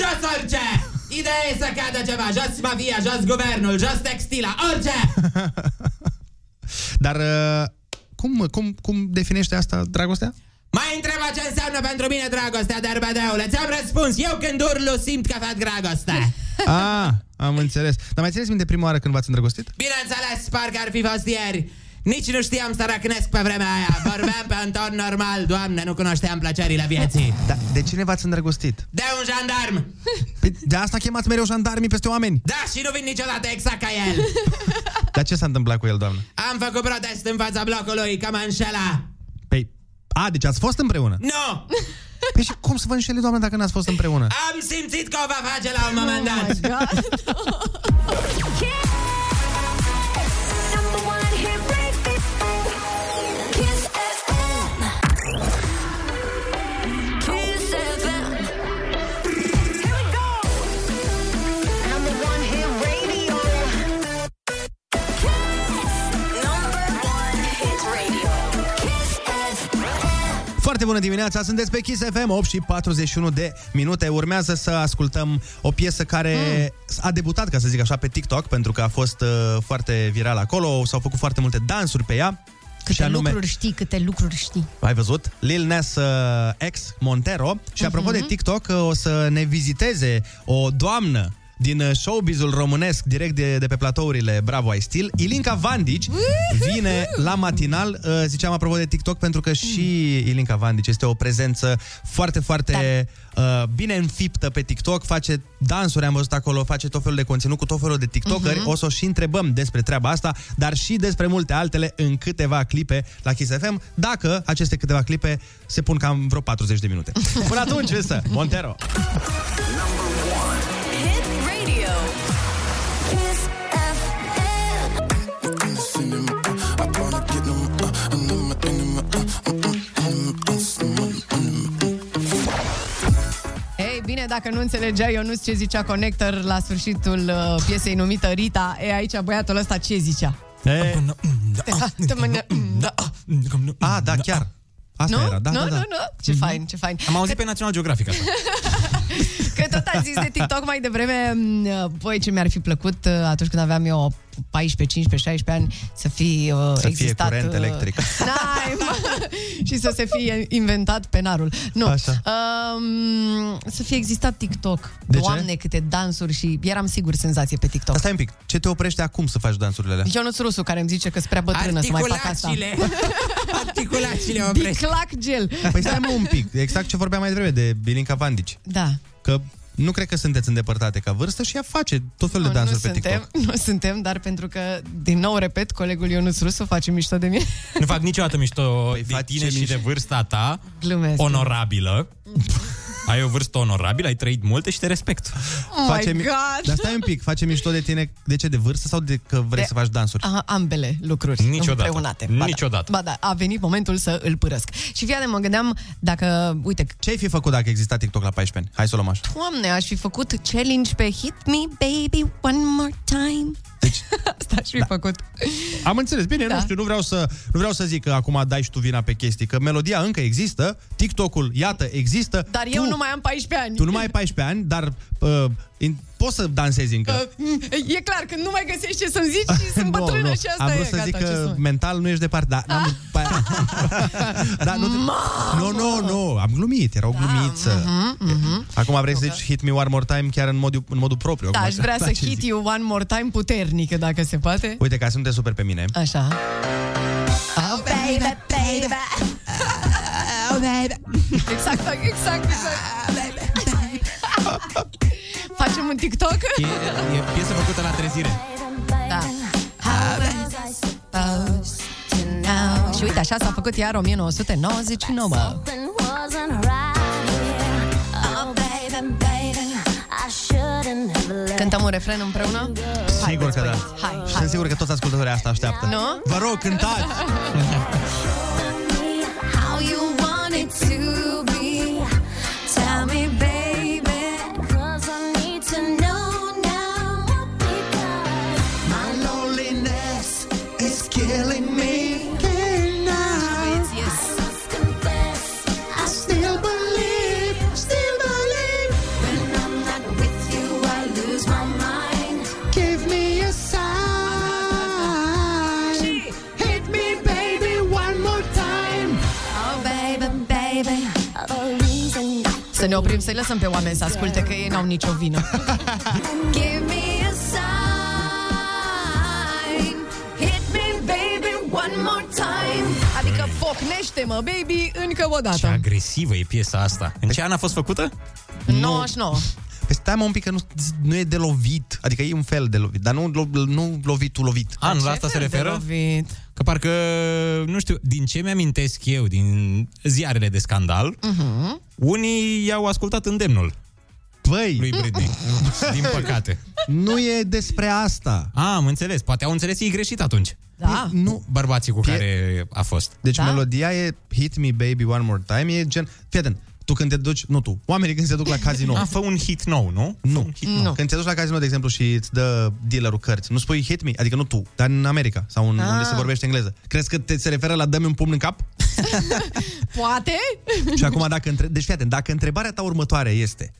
Jos orice! Ideea e să cadă ceva. Jos mafia, jos guvernul, jos textila, orice! *laughs* Dar uh, cum, cum, cum definește asta dragostea? Mai întreba ce înseamnă pentru mine dragostea, derbedeule. Ți-am răspuns. Eu când urlu simt că fac dragoste. *laughs* Ah, am înțeles. Dar mai țineți minte prima oară când v-ați îndrăgostit? Bineînțeles, parcă ar fi fost ieri. Nici nu știam să răcnesc pe vremea aia. Vorbeam pe un ton normal, doamne, nu cunoșteam plăcerile vieții. Da, de cine v-ați îndrăgostit? De un jandarm. Păi de asta chemați mereu jandarmii peste oameni. Da, și nu vin niciodată exact ca el. Dar ce s-a întâmplat cu el, doamnă? Am făcut protest în fața blocului, că mă înșela. Păi, a, deci ați fost împreună? Nu! Păi și cum să vă înșele, doamnă, dacă n-ați fost împreună? Am simțit că o va face la un moment dat. Number *laughs* Foarte bună dimineața, sunteți pe Kiss FM, 8 și 41 de minute. Urmează să ascultăm o piesă care mm. a debutat, ca să zic așa, pe TikTok, pentru că a fost uh, foarte viral acolo, s-au făcut foarte multe dansuri pe ea. Câte și anume, lucruri știi, câte lucruri știi. ai văzut? Lil Nas uh, X Montero. Și apropo Mhm. de TikTok, uh, o să ne viziteze o doamnă din uh, showbizul românesc, direct de, de pe platourile Bravo I Still, Ilinca Vandici vine la matinal, uh, ziceam apropo de TikTok, pentru că și Ilinca Vandici este o prezență foarte, foarte uh, bine înfiptă pe TikTok, face dansuri, am văzut acolo, face tot felul de conținut cu tot felul de TikTokeri, Mhm. o să o și întrebăm despre treaba asta, dar și despre multe altele în câteva clipe la Kiss FM, dacă aceste câteva clipe se pun cam vreo 40 de minute. *laughs* Până atunci, însă, Montero! Hit dacă nu înțelegea Ionuț ce zicea Connector la sfârșitul uh, piesei numită Rita, e aici băiatul ăsta ce zicea? E... A, Ah, da, chiar. Asta nu? era, da, nu, da, da. nu, nu, ce fain, ce fain. Am auzit pe National Geographic asta. *laughs* Că tot ați zis de TikTok mai devreme, m, voi ce mi-ar fi plăcut uh, atunci când aveam eu 14, 15, 16 ani să fi uh, Să fie existat... curent uh, electric. *laughs* N-ai, mă, și să se fie inventat penarul. Nu. Așa. Um, să fie existat TikTok. De ce? Doamne, câte dansuri și eram sigur senzație pe TikTok. Asta e un pic. Ce te oprește acum să faci dansurile alea? Ionuț Rusu, care îmi zice că sunt prea bătrână să mai fac asta. Articulațiile. *laughs* Articulațiile oprești. Biclac gel. Păi stai mă un pic, exact ce vorbeam mai devreme de Bilinca Vandici. Da. Că nu cred că sunteți îndepărtate ca vârstă și ea face tot felul de Nu, dansuri nu pe suntem, TikTok. *laughs* nu suntem, dar pentru că, din nou repet, colegul Ionuț Rusu face mișto de mine. Nu fac niciodată mișto Păi de faci tine și mișto. de vârsta ta, Glumesc. onorabilă. Ai o vârstă onorabilă, ai trăit multe și te respect. Oh face my mi- God! Dar stai un pic, face mișto de tine de ce? De vârstă sau de că vrei De- să faci dansuri? A, ambele lucruri Niciodată. împreunate. Ba da. Niciodată. Ba da, a venit momentul să îl părăsc. Și fii atent, mă gândeam dacă, uite, Ce ai fi făcut dacă exista TikTok la 14 ani? Hai să o luăm așa. Doamne, aș fi făcut challenge pe Hit Me Baby One More Time. Deci, *laughs* Asta aș fi da. făcut. Am înțeles. Bine, Da. nu știu, nu vreau, să, nu vreau să zic că acum dai și tu vina pe chestii, că melodia încă există, TikTok-ul, iată, există. Dar eu nu mai am 14 ani. Tu nu mai ai 14 ani, dar uh, in, poți să dansezi încă. Uh, e clar că nu mai găsești ce să-mi zici și sunt *laughs* Nu, bătrână nu. și asta Am e. vrut să gata, zic ce că să mai- mental nu ești departe, dar n-am... *laughs* da, nu, te... nu, nu, nu, am glumit, era o glumiță. Mhm, mhm. Acum vrei să zici hit me one more time chiar în modul, în modul propriu. Da, acum, aș vrea să ce hit zic. you one more time puternică, dacă se poate. Uite, ca să nu te super pe mine. Așa. Oh, baby, baby. Oh, baby. Exact, exact, exact. *laughs* Facem un TikTok? E, e piesă făcută la trezire. Da. How was Și supposed to know? Și uite, așa s-a făcut iar 1999. Something wasn't right here. Oh, baby, baby, Și shouldn't have let Cântăm un refren împreună? Sigur că da. Hai, Și hai. sunt sigur că toți ascultătorii asta așteaptă. Nu? Vă rog, cântați! *laughs* how you want it to be. Să ne oprim, să-i lăsăm pe oameni să asculte, că ei n-au nicio vină. Give me a sign. Hit me, baby, one more time. Adică pocnește-mă, baby, încă o Ce dată. agresivă e piesa asta. În ce an a fost făcută? 99. Păi stai mă un pic că nu, nu e de lovit. Adică e un fel de lovit, dar nu, lo- nu lovitul lovit. Anul Ce la asta se fel de referă? lovit? Că parcă, nu știu, din ce mi-amintesc eu, din ziarele de scandal, Mhm. unii i-au ascultat îndemnul Băi, lui Britney. *laughs* din păcate. nu e despre asta. A, am înțeles. Poate au înțeles ei greșit atunci. Da. Nu. Bărbații cu care a fost. Deci Da? melodia e Hit Me Baby One More Time, e gen... Fii atent, tu când te duci, nu tu, oamenii când se duc la casino. A, *laughs* fă un hit nou, nu? nu. Un hit Nu. Când te duci la casino, de exemplu, și îți dă dealerul cărți, nu spui hit me, adică nu tu, dar în America sau în, Ah. unde se vorbește engleză. Crezi că te, se referă la dă-mi un pumn în cap? *laughs* Poate? și acum, dacă între... deci fii atent, dacă întrebarea ta următoare este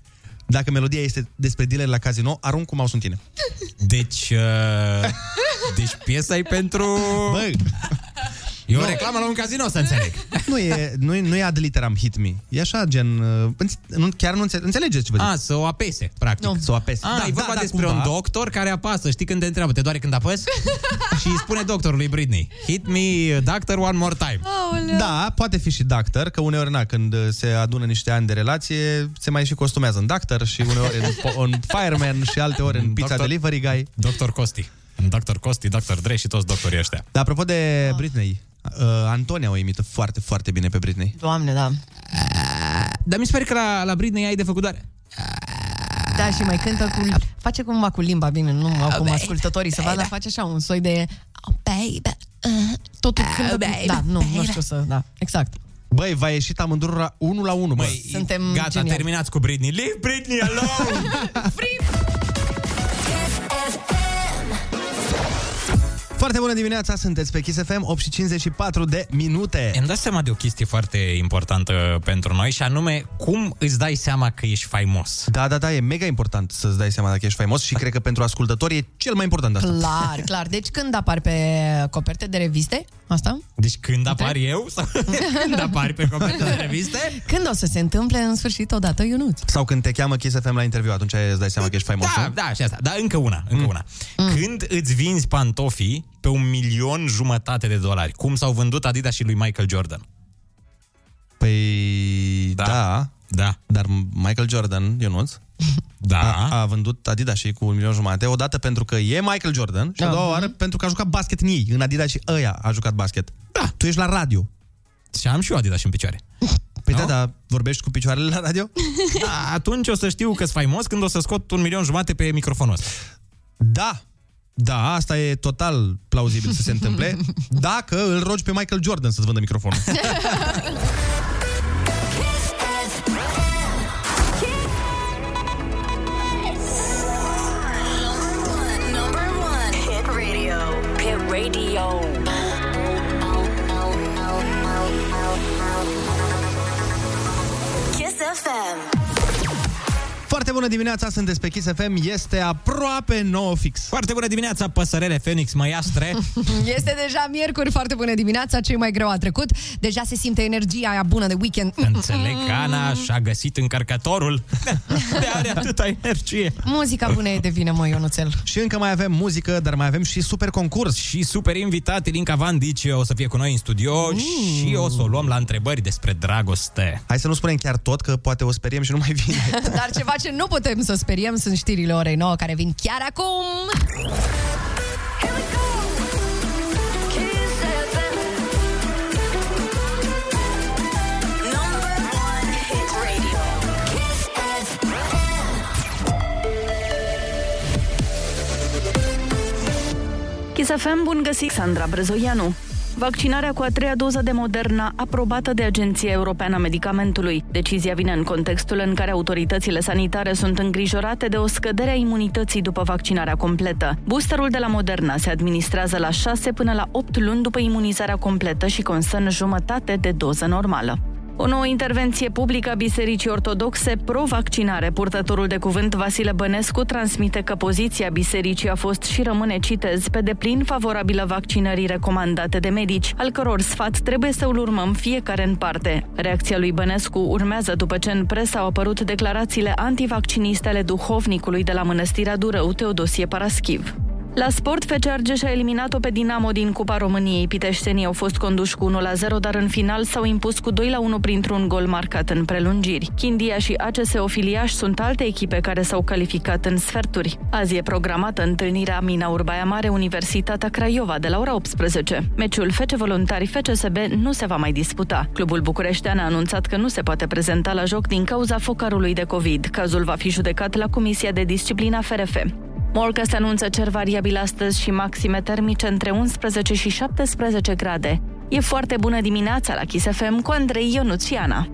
dacă melodia este despre dealer la casino, arunc cu mouse în tine. Deci, uh, deci piesa e pentru... Bă, E o reclamă la un casino, să înțeleg. *laughs* nu e, nu e, nu e ad literam hit me. E așa, gen... uh, înț- Nu, chiar nu înțe- înțelegeți ce vă zic. A, să o apese, practic. Nu. Să o apese. A, da, e vorba da, despre cumva. un doctor care apasă, știi când te întreabă, te doare când apăs? *laughs* și îi spune doctorului Britney, hit me, doctor, one more time. Aoleu. Da, poate fi și doctor, că uneori, na, când uh, se adună niște ani de relație, se mai și costumează în doctor și uneori în, po- în fireman și alte ori în pizza Doctor- delivery guy. Doctor Costi. Dr. Costi, Dr. Dre și toți doctorii ăștia. Dar apropo de Britney, uh, Antonia o imită foarte, foarte bine pe Britney. Doamne, da. Dar mi se pare că la, la Britney ai de făcut doar. Da, și mai cântă cu... Face cumva cu limba, bine, nu acum ascultătorii să vadă, dar face așa un soi de... Oh, baby. uh, Totul cântă... cu- Da, nu, nu știu să... Da, exact. Băi, v-a ieșit amândurora unul la unul, bă. Băi, Suntem gata, geniali. terminați cu Britney. Leave Britney alone! *laughs* Foarte bună dimineața, sunteți pe Kiss FM, 8 și 54 de minute. Îmi dau seama de o chestie foarte importantă pentru noi și anume cum îți dai seama că ești faimos. Da, da, da, e mega important să-ți dai seama dacă ești faimos și cred că pentru ascultători e cel mai important asta. Clar, clar. Deci când apar pe coperte de reviste, asta? Deci când apar eu sau *laughs* când apari pe copertă de reviste? Când o să se întâmple în sfârșit odată, Ionuț? Sau când te cheamă Kiss FM la interviu, atunci îți dai seama că ești faimos, Da, nu? da, și asta. Dar încă una, încă mm. una. Când îți vinzi pantofii pe un milion jumătate de dolari, cum s-au vândut Adidas și lui Michael Jordan? Păi, da, da Da. dar Michael Jordan, Ionuț, Da. a, a vândut Adidas și cu un milion jumate, odată pentru că e Michael Jordan și a Da. doua oară pentru că a jucat basket în ei, în Adidas și ăia a jucat basket. Da. Tu ești la radio. Și am și eu Adidas în picioare. Păi da, da, vorbești cu picioarele la radio? Da, atunci o să știu că-s faimos când o să scot un milion jumate pe microfonul ăsta. Da, da, asta e total plauzibil să se întâmple, *laughs* dacă îl rogi pe Michael Jordan să-ți vândă microfonul. Number *laughs* one. Hit radio. Hit radio. Kiss FM. Foarte bună dimineața, sunteți pe Kiss FM, este aproape 9 fix. Foarte bună dimineața, păsărele Phoenix Măiastre. *laughs* Este deja miercuri, foarte bună dimineața, cei mai greu a trecut. Deja se simte energia aia bună de weekend. Înțeleg că Ana și-a găsit încărcătorul *laughs* de are atâta energie. Muzica bună e de vină, mă, Ionuțel. Și încă mai avem muzică, dar mai avem și super concurs. Și super invitat, Ilinca Vandici o să fie cu noi în studio mm. și o să o luăm la întrebări despre dragoste. Hai să nu spunem chiar tot, că poate o speriem și nu mai vine. *laughs* Dar ceva ce nu putem să speriem sunt știrile orei 9 care vin chiar acum. Chisafem, bun găsit, Sandra Brezoianu. Vaccinarea cu a treia doză de Moderna aprobată de Agenția Europeană a Medicamentului. Decizia vine în contextul în care autoritățile sanitare sunt îngrijorate de o scădere a imunității după vaccinarea completă. Boosterul de la Moderna se administrează la 6 până la 8 luni după imunizarea completă și constă în jumătate de doză normală. O nouă intervenție publică a Bisericii Ortodoxe pro-vaccinare. Purtătorul de cuvânt Vasile Bănescu transmite că poziția bisericii a fost și rămâne, citez, pe deplin favorabilă vaccinării recomandate de medici, al căror sfat trebuie să îl urmăm fiecare în parte. Reacția lui Bănescu urmează după ce în presă au apărut declarațiile antivacciniste ale duhovnicului de la Mănăstirea Durău, Teodosie Paraschiv. La sport, FC Argeș a eliminat-o pe Dinamo din Cupa României. Piteștenii au fost conduși cu 1-0, dar în final s-au impus cu 2-1 printr-un gol marcat în prelungiri. Chindia și ACS Ofiliaș sunt alte echipe care s-au calificat în sferturi. Azi e programată întâlnirea Mina Urbaia Mare Universitatea Craiova de la ora 18. Meciul FC Voluntari FCSB nu se va mai disputa. Clubul bucureștean a anunțat că nu se poate prezenta la joc din cauza focarului de COVID. Cazul va fi judecat la Comisia de Disciplină FRF. Morca se anunță cer variabil astăzi și maxime termice între 11 și 17 grade. E foarte bună dimineața la Kiss FM cu Andrei Ionuțiana.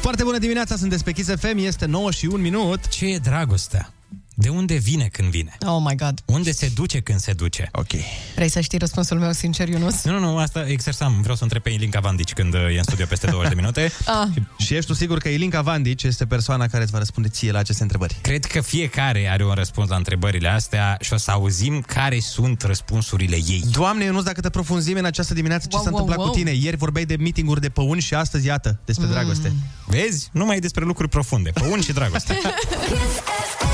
Foarte bună dimineața, sunteți pe Kiss FM, este 9 și 1 minut. Ce e dragostea? De unde vine când vine? Oh my god. Unde se duce când se duce? Ok. Vrei să știi răspunsul meu sincer, Ionus? Nu, nu, nu, asta exersam. Vreau să întreb pe Ilinca Vandici când uh, e în studio peste două de minute. *laughs* Ah. Și ești tu sigur că Ilinca Vandici este persoana care îți va răspunde ție la aceste întrebări? Cred că fiecare are un răspuns la întrebările astea și o să auzim care sunt răspunsurile ei. Doamne, Ionuț, dacă te profunzim în această dimineață, ce Wow, s-a wow, întâmplat wow. cu tine? Ieri vorbeai de meeting-uri de păuni și astăzi, iată, despre dragoste. Vezi? Nu mai e despre lucruri profunde. Păun și dragoste. *laughs*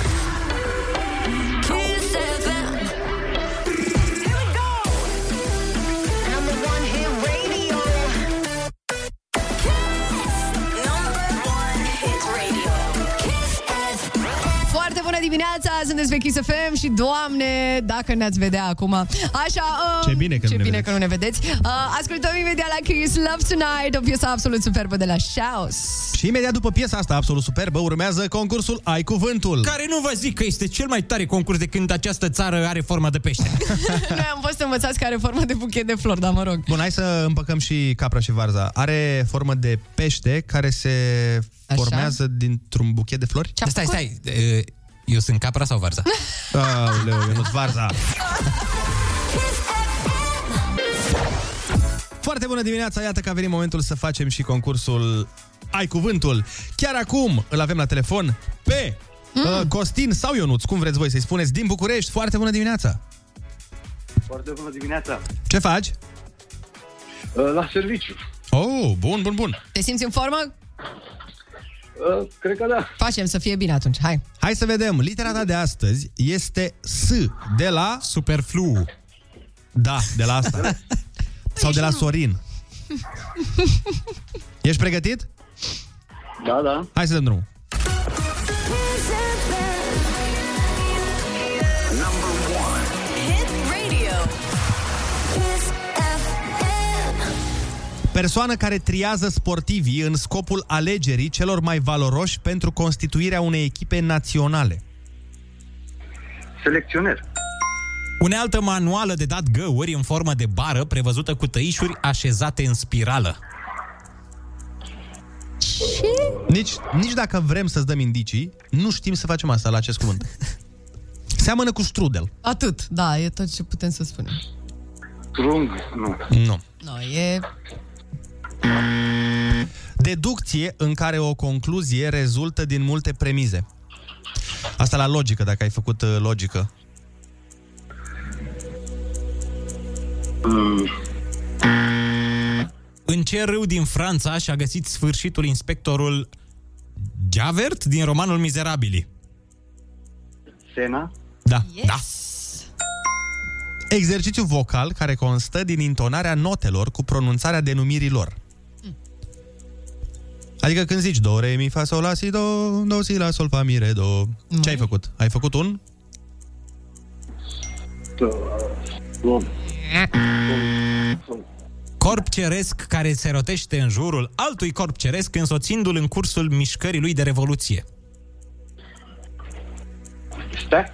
sunteți pe Kiss FM și, doamne, dacă ne-ați vedea acum. Așa, um, Ce bine că ce nu ne bine vedeți. că nu ne vedeți. Uh, ascultăm imediat la Kiss Love Tonight, o piesă absolut superbă de la Shouse. Și imediat după piesa asta absolut superbă urmează concursul Ai Cuvântul. Care nu vă zic că este cel mai tare concurs de când această țară are formă de pește. *laughs* Noi am fost învățați că are formă de buchet de flori, dar mă rog. Bun, hai să împăcăm și capra și varza. Are formă de pește care se Așa. formează dintr-un buchet de flori? Ce-a Stai, făcut? stai. e, Eu sunt capra sau varza? Aoleu, Ionuț, varza. Foarte bună dimineața, iată că a venit momentul să facem și concursul Ai Cuvântul. Chiar acum îl avem la telefon pe mm. uh, Costin sau Ionuț, cum vreți voi să-i spuneți, din București. Foarte bună dimineața! Foarte bună dimineața. Ce faci? Uh, La serviciu. Oh, bun, bun, bun. Te simți în formă? Uh, Cred că da. Facem să fie bine atunci, hai. Hai să vedem. Litera ta de astăzi este S de la... Superflu. Da, de la asta. *laughs* Sau de la Sorin. *laughs* Ești pregătit? Da, da. Hai să dăm drumul. Persoană care triază sportivii în scopul alegerii celor mai valoroși pentru constituirea unei echipe naționale. Selecționer. Unealtă manuală de dat găuri în formă de bară prevăzută cu tăișuri așezate în spirală. Nici, nici dacă vrem să-ți dăm indicii, nu știm să facem asta la acest cuvânt. *laughs* Seamănă cu strudel. Atât, da, e tot ce putem să spunem. Trung, nu. Nu. No, e... Deducție în care o concluzie rezultă din multe premize. Asta la logică, dacă ai făcut uh, logică. În ce râu din Franța și-a găsit sfârșitul inspectorul Javert din romanul Mizerabili? Sena. Da. Yes. Da. Exercițiu vocal care constă din intonarea notelor cu pronunțarea denumirilor. Adică când zici do, re, mi, fa, sol, la, si, do, do, si, la, sol, fa, mi, re, do. Ce ai făcut? Ai făcut un? Bun. Corp ceresc care se rotește în jurul altui corp ceresc însoțindu-l în cursul mișcării lui de revoluție. Stai.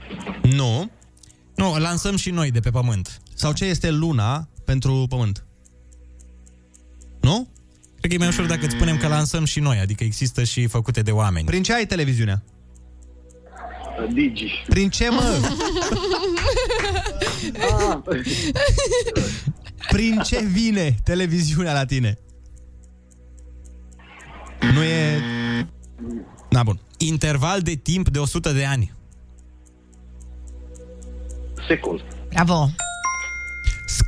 Nu. Nu, îl lansăm și noi de pe pământ. Sau ce este luna pentru pământ? Nu? Cred că e mai ușor dacă îți spunem că lansăm și noi, adică există și făcute de oameni. Prin ce ai televiziunea? Digi. Prin ce, mă? Ah, *laughs* Prin ce vine televiziunea la tine? Nu e... Na, bun. Interval de timp de 100 de ani. secol. Bravo!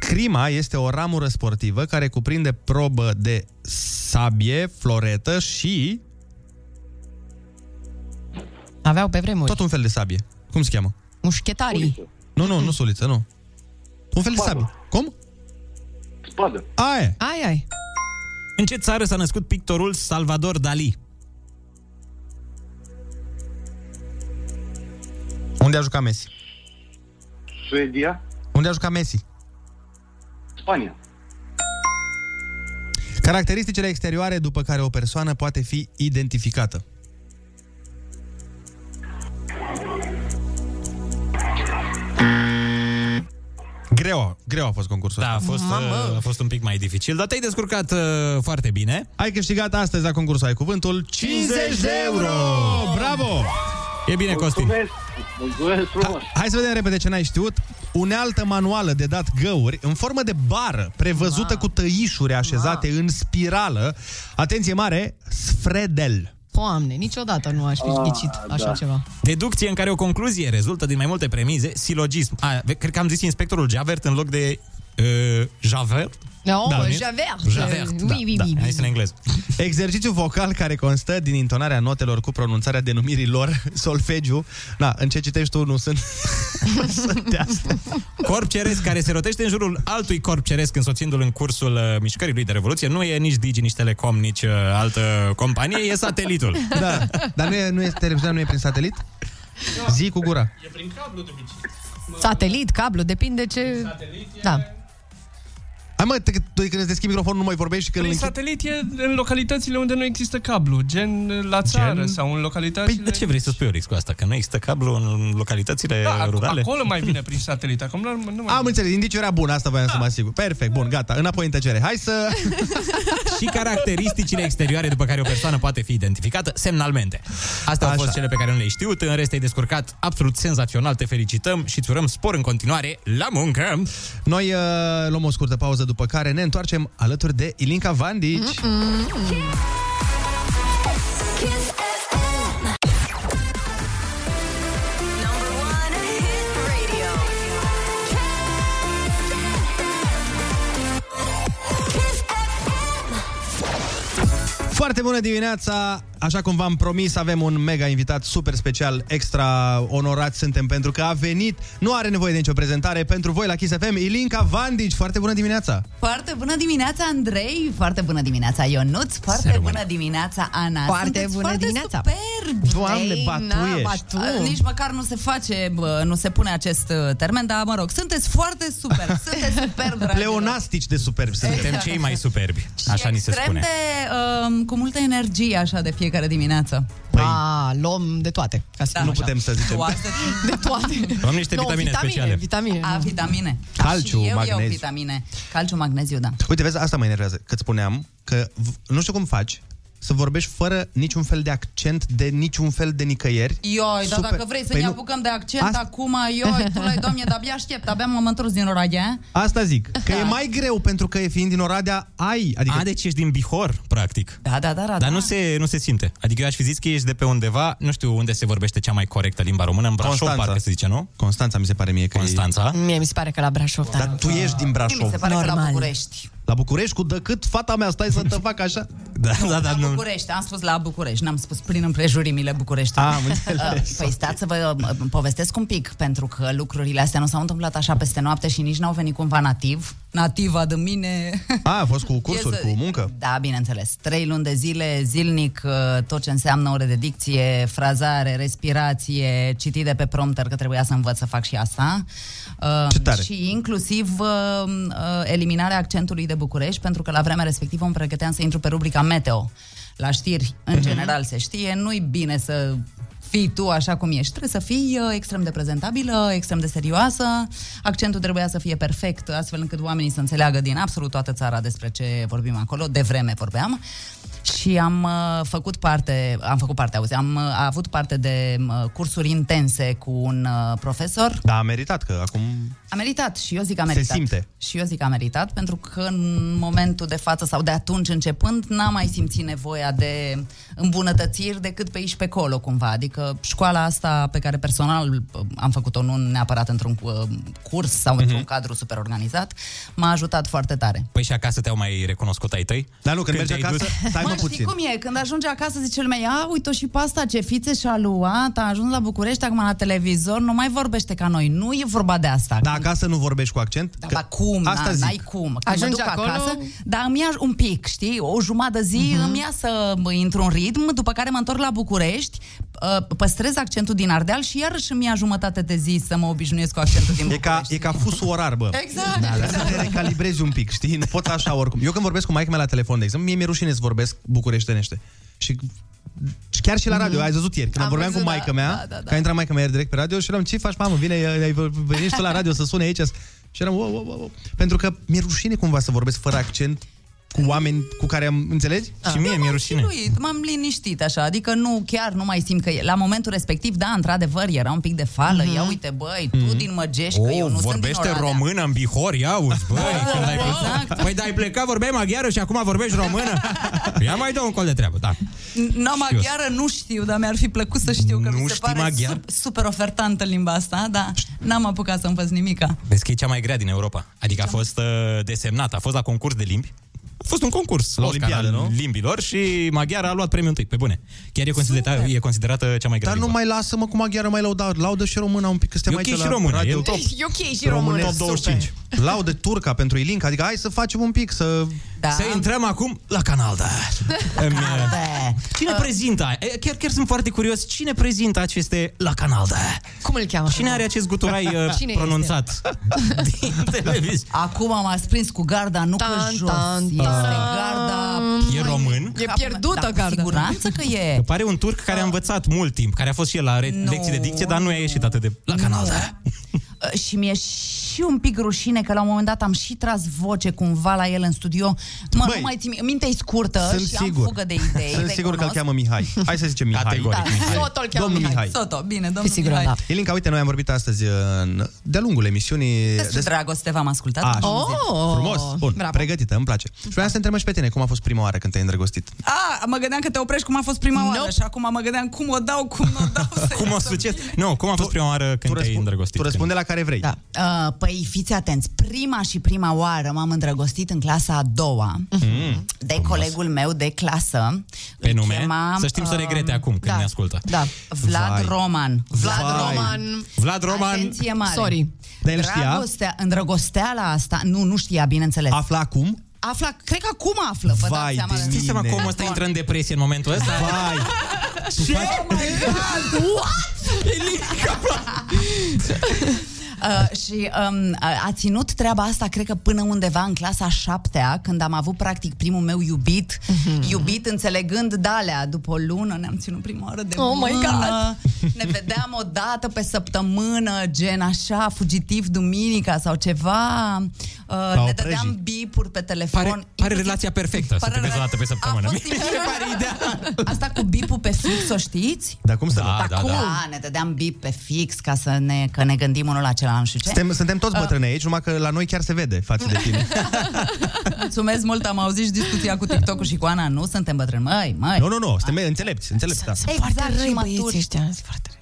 Scrima este o ramură sportivă care cuprinde probă de sabie, floretă și Aveau pe vremuri. tot un fel de sabie. Cum se cheamă? Mușchetarii. Nu, nu, nu suliță, nu. Un fel de Spadă. sabie. Cum? Spadă. Aia. Ai, ai. În ce țară s-a născut pictorul Salvador Dali? Unde a jucat Messi? Suedia. Unde a jucat Messi? Spania. Caracteristicile exterioare după care o persoană poate fi identificată. Greu, greu a fost concursul Da, a ăsta. fost, uh, a fost un pic mai dificil, dar te-ai descurcat uh, foarte bine. Ai câștigat astăzi la concursul Ai Cuvântul 50 de euro! Bravo! E bine, Costin. Mulțumesc. Mulțumesc frumos. Hai să vedem repede ce n-ai știut. Unealtă manuală de dat găuri în formă de bară, prevăzută cu tăișuri așezate în spirală. Atenție mare, sfredel. Doamne, niciodată nu aș fi ghicit așa da. ceva. Deducție în care o concluzie rezultă din mai multe premize, silogism. A, cred că am zis inspectorul Javert în loc de uh, Javert. No, Da, nu e? Javert. Javert, da, Oui, oui, da. oui, Hai oui. să în engleză. *laughs* Exercițiu vocal care constă din intonarea notelor cu pronunțarea denumirilor, *laughs* solfegiu. Na, în ce citești tu nu sunt, *laughs* sunt de astea. Corp ceresc care se rotește în jurul altui corp ceresc însoțindu-l în cursul uh, mișcării lui de revoluție. Nu e nici Digi, nici Telecom, nici uh, altă companie, e satelitul. Da, dar nu e, nu e televiziunea, nu e prin satelit? Zi cu gura. Satelit, cablu, depinde ce... Da. Hai mă, te- tu când îți deschid microfonul nu mai vorbești și când îl Prin închid... satelit e în localitățile unde nu există cablu, gen la țară Gen? sau în Păi localitățile... de ce vrei să spui Orix cu asta? Că nu există cablu în localitățile Da, ac- rurale? acolo mai vine prin satelit, acum nu, nu mai Am înțeles, indiciul era bun, asta voiam să mă asigur. Perfect, bun, gata, înapoi în tăcere. Hai să... *laughs* și caracteristicile exterioare după care o persoană poate fi identificată semnalmente. Astea au Așa. fost cele pe care nu le-ai știut, în rest ai descurcat absolut senzațional, te felicităm și îți urăm spor în continuare la muncă! Noi uh, luăm o scurtă pauză, după care ne întoarcem alături de Ilinca Vandici. Kiss FM. Number one hit radio. Kiss FM. Foarte bună dimineața! Așa cum v-am promis, avem un mega invitat super special, extra onorat suntem pentru că a venit, nu are nevoie de nicio prezentare, pentru voi la Kiss FM, Ilinca Vandici, foarte bună dimineața! Foarte bună dimineața, Andrei! Foarte bună dimineața, Ionuț! Foarte Să bună dimineața, Ana! Foarte Sunteți bună foarte dimineața. superbi! Doamne, Ei, ba, tu na, ești. ba, tu. Nici măcar nu se face, bă, nu se pune acest uh, termen, dar mă rog, sunteți foarte super! *laughs* Sunteți super, dragilor! Pleonastici de superbi suntem. Suntem cei mai superbi, așa ni se Extrem spune. de, uh, cu multă energie, așa, de fiecare dimineață. Păi, A, luăm de toate. Ca să Da. spun nu așa. putem să zicem. *laughs* De toate. Luăm niște Nu, vitamine, vitamine speciale. Vitamine, A, nu. vitamine. Calciu, și eu iau magneziu. vitamine. Calciu, magneziu, da. Uite, vezi, asta mă enervează, că îți spuneam că v- nu știu cum faci să vorbești fără niciun fel de accent de niciun fel de nicăieri. Ioi, dar Super. dacă vrei să Păi ne nu- apucăm de accent Asta- acum, ioi, tu l-ai, doamne, de abia aștept, abia m-am întors din Oradea. Asta zic, că e mai greu pentru că fiind din Oradea ai, adică A, deci ești din Bihor, practic. Da, da, da, da. Dar nu se, nu se simte. Adică eu aș fi zis că ești de pe undeva, nu știu unde se vorbește cea mai corectă limba română, în Brașov, Constanța. parcă se zice, nu? Constanța mi se pare mie că Constanța. Mie mi se pare că la Brașov, Dar tu ești din Mi Brașov. se pare că la Normal. București. La București cu decât fata mea, stai să te fac așa. *laughs* Da, da, da, La nu. București, am spus la București, n-am spus prin împrejurimile Bucureștiului. Ah, am *laughs* înțeles. Păi stați să vă uh, povestesc un pic, pentru că lucrurile astea nu s-au întâmplat așa peste noapte și nici n-au venit cumva nativ. Nativa de mine... A, a fost cu *laughs* cursuri, E să- cu muncă. Da, bineînțeles. Trei luni de zile, zilnic, uh, tot ce înseamnă ore de dicție, frazare, respirație, citire pe prompter, că trebuia să învăț să fac și asta. Uh, Ce tare. Și inclusiv uh, uh, eliminarea accentului de București, pentru că la vremea respectivă îmi pregăteam să intru pe rubrica Meteo. La știri, în Mhm. general, se știe, nu-i bine să fii tu așa cum ești. Trebuie să fii uh, extrem de prezentabilă, extrem de serioasă. Accentul trebuia să fie perfect, astfel încât oamenii să înțeleagă din absolut toată țara despre ce vorbim acolo. De vreme vorbeam. Și am uh, făcut parte, am făcut parte, auzi, am uh, avut parte de uh, cursuri intense cu un uh, profesor. Da, a meritat că acum... A meritat și eu zic că a Se meritat. simte. Și eu zic că a meritat pentru că în momentul de față sau de atunci începând n-am mai simțit nevoia de îmbunătățiri decât pe aici pe acolo cumva. Adică școala asta pe care personal uh, am făcut-o nu neapărat într-un uh, curs sau Mhm. într-un cadru super organizat, m-a ajutat foarte tare. Păi și acasă te-au mai recunoscut ai tăi? Dar nu, când, mergi te-ai acasă, dus- stai mă Mă, știi puțin. cum e? Când ajunge acasă zice lumea, ia uite și pe asta, ce fițe și-a luat, a ajuns la București, acum la televizor, nu mai vorbește ca noi. Nu e vorba de asta. Dar acasă nu vorbești cu accent? Da, Că- ba cum, Asta na, zic. n-ai cum. Când Ajungi mă duc acolo- acasă, dar îmi ia un pic, știi? O jumătate de zi Mhm. îmi ia să mă intru în ritm, după care mă întorc la București, uh, păstrez accentul din Ardeal și iarăși îmi ia jumătate de zi să mă obișnuiesc cu accentul din E ca, București. e ca fusul orar, bă. Exact, Da, dar să te recalibrezi un pic, știi? Nu poți așa oricum. Eu când vorbesc cu maica mea la telefon, de exemplu, mie mi-e rușine să vorbesc bucureștenește. Și și chiar și la radio, ai văzut ieri, când Am vorbeam văzut, cu maica da, mea, da, da, da. că a intrat maica mea ieri direct pe radio și eram, ce faci, mamă, vine, ai venit și tu la radio să sune aici. Și eram, wow, wow, wow. Pentru că mi-e rușine cumva să vorbesc fără accent cu oameni cu care am, înțelegi? Și mie mi-e rușine. Chinuit, m-am liniștit așa, adică nu, chiar nu mai simt că e- la momentul respectiv, da, într-adevăr, era un pic de fală, ia uite, băi, tu din Măgești, că eu Oh, nu vorbește sunt din Oradea. română în Bihor, ia uzi, băi, când ai plecat. Exact. Păi, dar ai plecat, vorbeai maghiară și acum vorbești română? *laughs* Ia mai dă un col de treabă, da. Nu, maghiară nu știu, dar mi-ar fi plăcut să știu că Nu mi se știi pare maghiar? sup- super ofertantă limba asta, dar n-am apucat să învăț nimica. Vezi că e cea mai grea din Europa. Adică a fost uh, desemnată, a fost la concurs de limbi. A fost un concurs La Oscar Olimpiadă, al nu? limbilor și maghiara a luat premiul întâi, pe bune. Chiar e considerată, e considerată cea mai grea Dar nu limbă. mai lasă-mă cu maghiară, mai lauda, laudă și româna un pic, că suntem E ok aici și la română, radio. e top. E ok și Românesc românesc, top super. 25. Laudă turca pentru Ilinca, adică hai să facem un pic, să... Da. Să intrăm acum la canal, da. Îmi, uh, Da. Cine prezintă? E, Chiar, chiar sunt foarte curios. Cine prezintă aceste la canal, da? Cum îl cheamă? Cine are acest guturai *laughs* uh, Cine pronunțat *laughs* din televiziune? Acum m-ați prins cu garda, nu pe Tan, jos. tan, Este tan. garda... E român? E pierdută da, cu garda. siguranță că e. Că pare un turc care a învățat mult timp, care a fost și el la re- Nu. lecții de dicție, dar nu i-a ieșit atât de la canal, da. Uh, *laughs* și mi-e *laughs* și un pic rușine că la un moment dat am și tras voce cumva la el în studio. Mă, Băi, nu mai țin, mintea e scurtă Sunt și am sigur. fugă de idei. Sunt sigur că îl recunosc. cheamă Mihai. Hai să zicem Mihai. Categoric, Da, Mihai. Soto îl cheamă Domnul Mihai. Mihai. Soto, bine, domnul sigur, Mihai. da. Ilinca, uite, noi am vorbit astăzi în, de-a lungul emisiunii Despre dragoste v-am ascultat. A, m-am auzit. Oh, Frumos, bun, bravo. pregătită, îmi place. Și vreau să te întreb și pe tine, cum a fost prima oară când te-ai îndrăgostit? A, mă gândeam că te oprești cum a fost prima oară Nope. și acum mă gândeam cum o dau, cum o dau. *laughs* să Cum o iasă succes? bine. Nu, cum a fost prima oară când te-ai răspu- îndrăgostit? tu răspunde la care vrei. Da. Uh, păi Păi fiți atenți, prima și prima oară m-am îndrăgostit în clasa a doua Mm. de colegul meu de clasă. Pe Îl nume? chema, Să știm să regrete um, acum când da, ne ascultă. Da. Vlad Vai. Roman. Vlad Vai. Roman. Vlad Roman. Atenție mare. Sorry. Dar el știa? Dragostea, îndrăgosteala asta, nu, nu știa, bineînțeles. Afla acum? Afla, cred că acum află, vă Vai dați seama. de Știi seama Bine. cum ăsta intră în depresie în momentul ăsta? Vai! Ce? Oh my God! What? *laughs* Uh, și um, a, a ținut treaba asta, cred că până undeva în clasa a șaptea, când am avut practic primul meu iubit, Mhm. iubit înțelegând dalea. După o lună ne-am ținut prima oară de Oh my mână, God! ne vedeam o dată pe săptămână, gen așa, fugitiv duminica sau ceva. Uh, o ne dădeam prăji. bipuri pe telefon. Pare, pare relația perfectă să Pare te vezi o dată pe săptămână. A fost Mi se pare ideal. Asta cu bipul pe fix, o știți? Dar cum să Da, nu? da, da. Da, ne dădeam bip pe fix ca să ne, că ne gândim unul la celălalt, nu știu ce. Suntem, suntem toți bătrâni aici, numai că la noi chiar se vede față de tine. *laughs* Mulțumesc mult, am auzit și discuția cu TikTok-ul și cu Ana. Nu suntem bătrâni, măi, măi. Nu, nu, nu, suntem înțelepți, înțelepți, da. Exact, și maturi. ăștia. sunt foarte răi.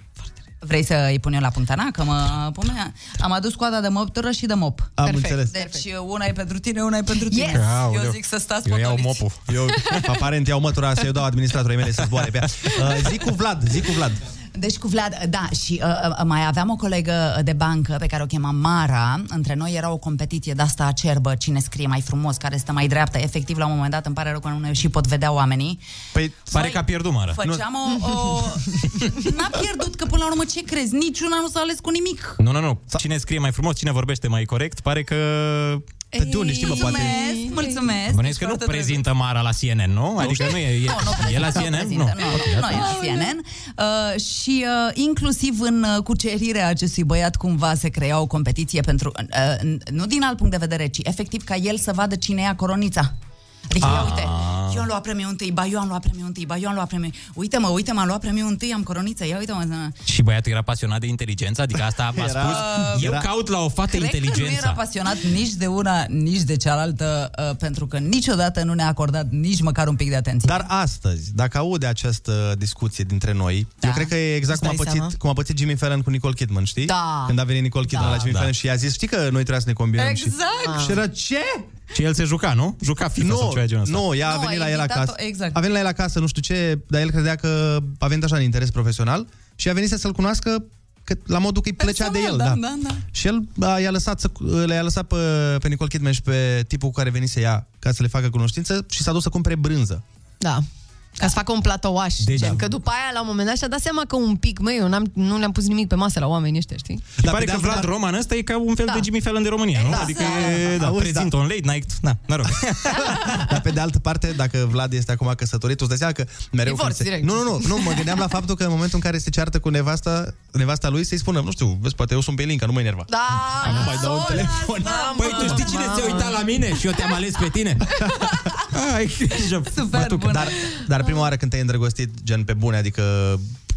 Vrei să îi pun eu la punctana? Că mă pune... Am adus coada de moptură și de mop. Am Perfect. înțeles. Deci una e pentru tine, una e pentru tine. Yes! Eu Aoleu. zic să stați Eu iau potoliți. mopul. Eu, *laughs* aparent, iau mătura să-i dau administratorii mele să zboare pe ea. Uh, zic cu Vlad, zic cu Vlad. Deci cu Vlad, da, și uh, uh, mai aveam o colegă de bancă pe care o chema Mara. Între noi era o competiție de asta acerbă, cine scrie mai frumos, care stă mai dreaptă. Efectiv, la un moment dat, îmi pare rău că nu ne și pot vedea oamenii. Păi, Pare că a pierdut Mara. Făceam o... o... *laughs* N-a pierdut, că până la urmă ce crezi? Niciuna nu s-a ales cu nimic. Nu, nu, nu. Cine scrie mai frumos, cine vorbește mai corect, pare că... Pe de unde știi, mă, poate? Mulțumesc, mulțumesc. Bănuiesc că nu Foarte drăguț. prezintă Mara la CNN, nu? Adică nu e... e, Nu, nu e la prezintă, CNN? prezintă, nu, nu, nu e la CNN. Uh, și uh, inclusiv în uh, cucerirea acestui băiat cumva se crea o competiție pentru, uh, nu din alt punct de vedere, ci efectiv ca el să vadă cine ia coronița. Adică, ia Ah. uite, eu am luat premiul întâi, ba eu am luat premiul întâi, ba eu am luat premiul... Uite mă, uite, m-am luat premiul întâi, am coroniță, ia uite mă... Și băiatul era pasionat de inteligență? Adică asta m-a Era- spus. Eu era- caut la o fată Cred că nu era inteligența. pasionat nici de una, nici de cealaltă, uh, pentru că niciodată nu ne-a acordat nici măcar un pic de atenție. Dar astăzi, dacă aude această discuție dintre noi, Da. eu cred că e exact cum a, Îți dai pățit, seama? cum a pățit Jimmy Fallon cu Nicole Kidman, știi? Da. Când a venit Nicole Kidman Da. la Jimmy Da. Fallon și i-a zis, știi că noi trebuia să ne combinăm Exact. și... Și era, ce? Și el se juca, nu? Juca FIFA sau Nu, ceva de genul ăsta. nu, ea a Nu, venit a la el invitat-o- acasă. exact. A venit la el acasă, nu știu ce, dar el credea că a venit așa în interes profesional și a venit să-l cunoască că, la modul că îi plăcea de el. Personal, Da, da, da, da. Și el a, i-a lăsat, să, le-a lăsat pe, pe Nicole Kidman și pe tipul cu care venise ea ca să le facă cunoștință și s-a dus să cumpere brânză. Da. Ca să facă un platouaș. Deci- gen, că după aia, la un moment dat, și-a dat seama că un pic, măi, eu n-am, nu le-am pus nimic pe masă la oamenii ăștia, știi? Și Dar pare pe că de altă Vlad parte- Roman ăsta e ca un fel Da. de Jimmy Fallon de România, nu? Adică e, da, Auzi, prezintă un late night. Na, mă rog. *laughs* Dar pe de altă parte, dacă Vlad este acum căsătorit, tu îți dai seama că mereu Divorț, când se... direct. Nu, nu, nu, nu, mă gândeam la faptul că în momentul în care se ceartă cu nevasta, nevasta lui, să-i spună, nu știu, vezi, poate eu sunt pe Linca, nu mă enerva. Da, Nu mai dau un telefon. Păi tu știi cine se uita la mine și eu te-am ales pe tine? *laughs* Ai *laughs* grijă. Super bună. Dar, dar prima oară când te-ai îndrăgostit, gen pe bune, adică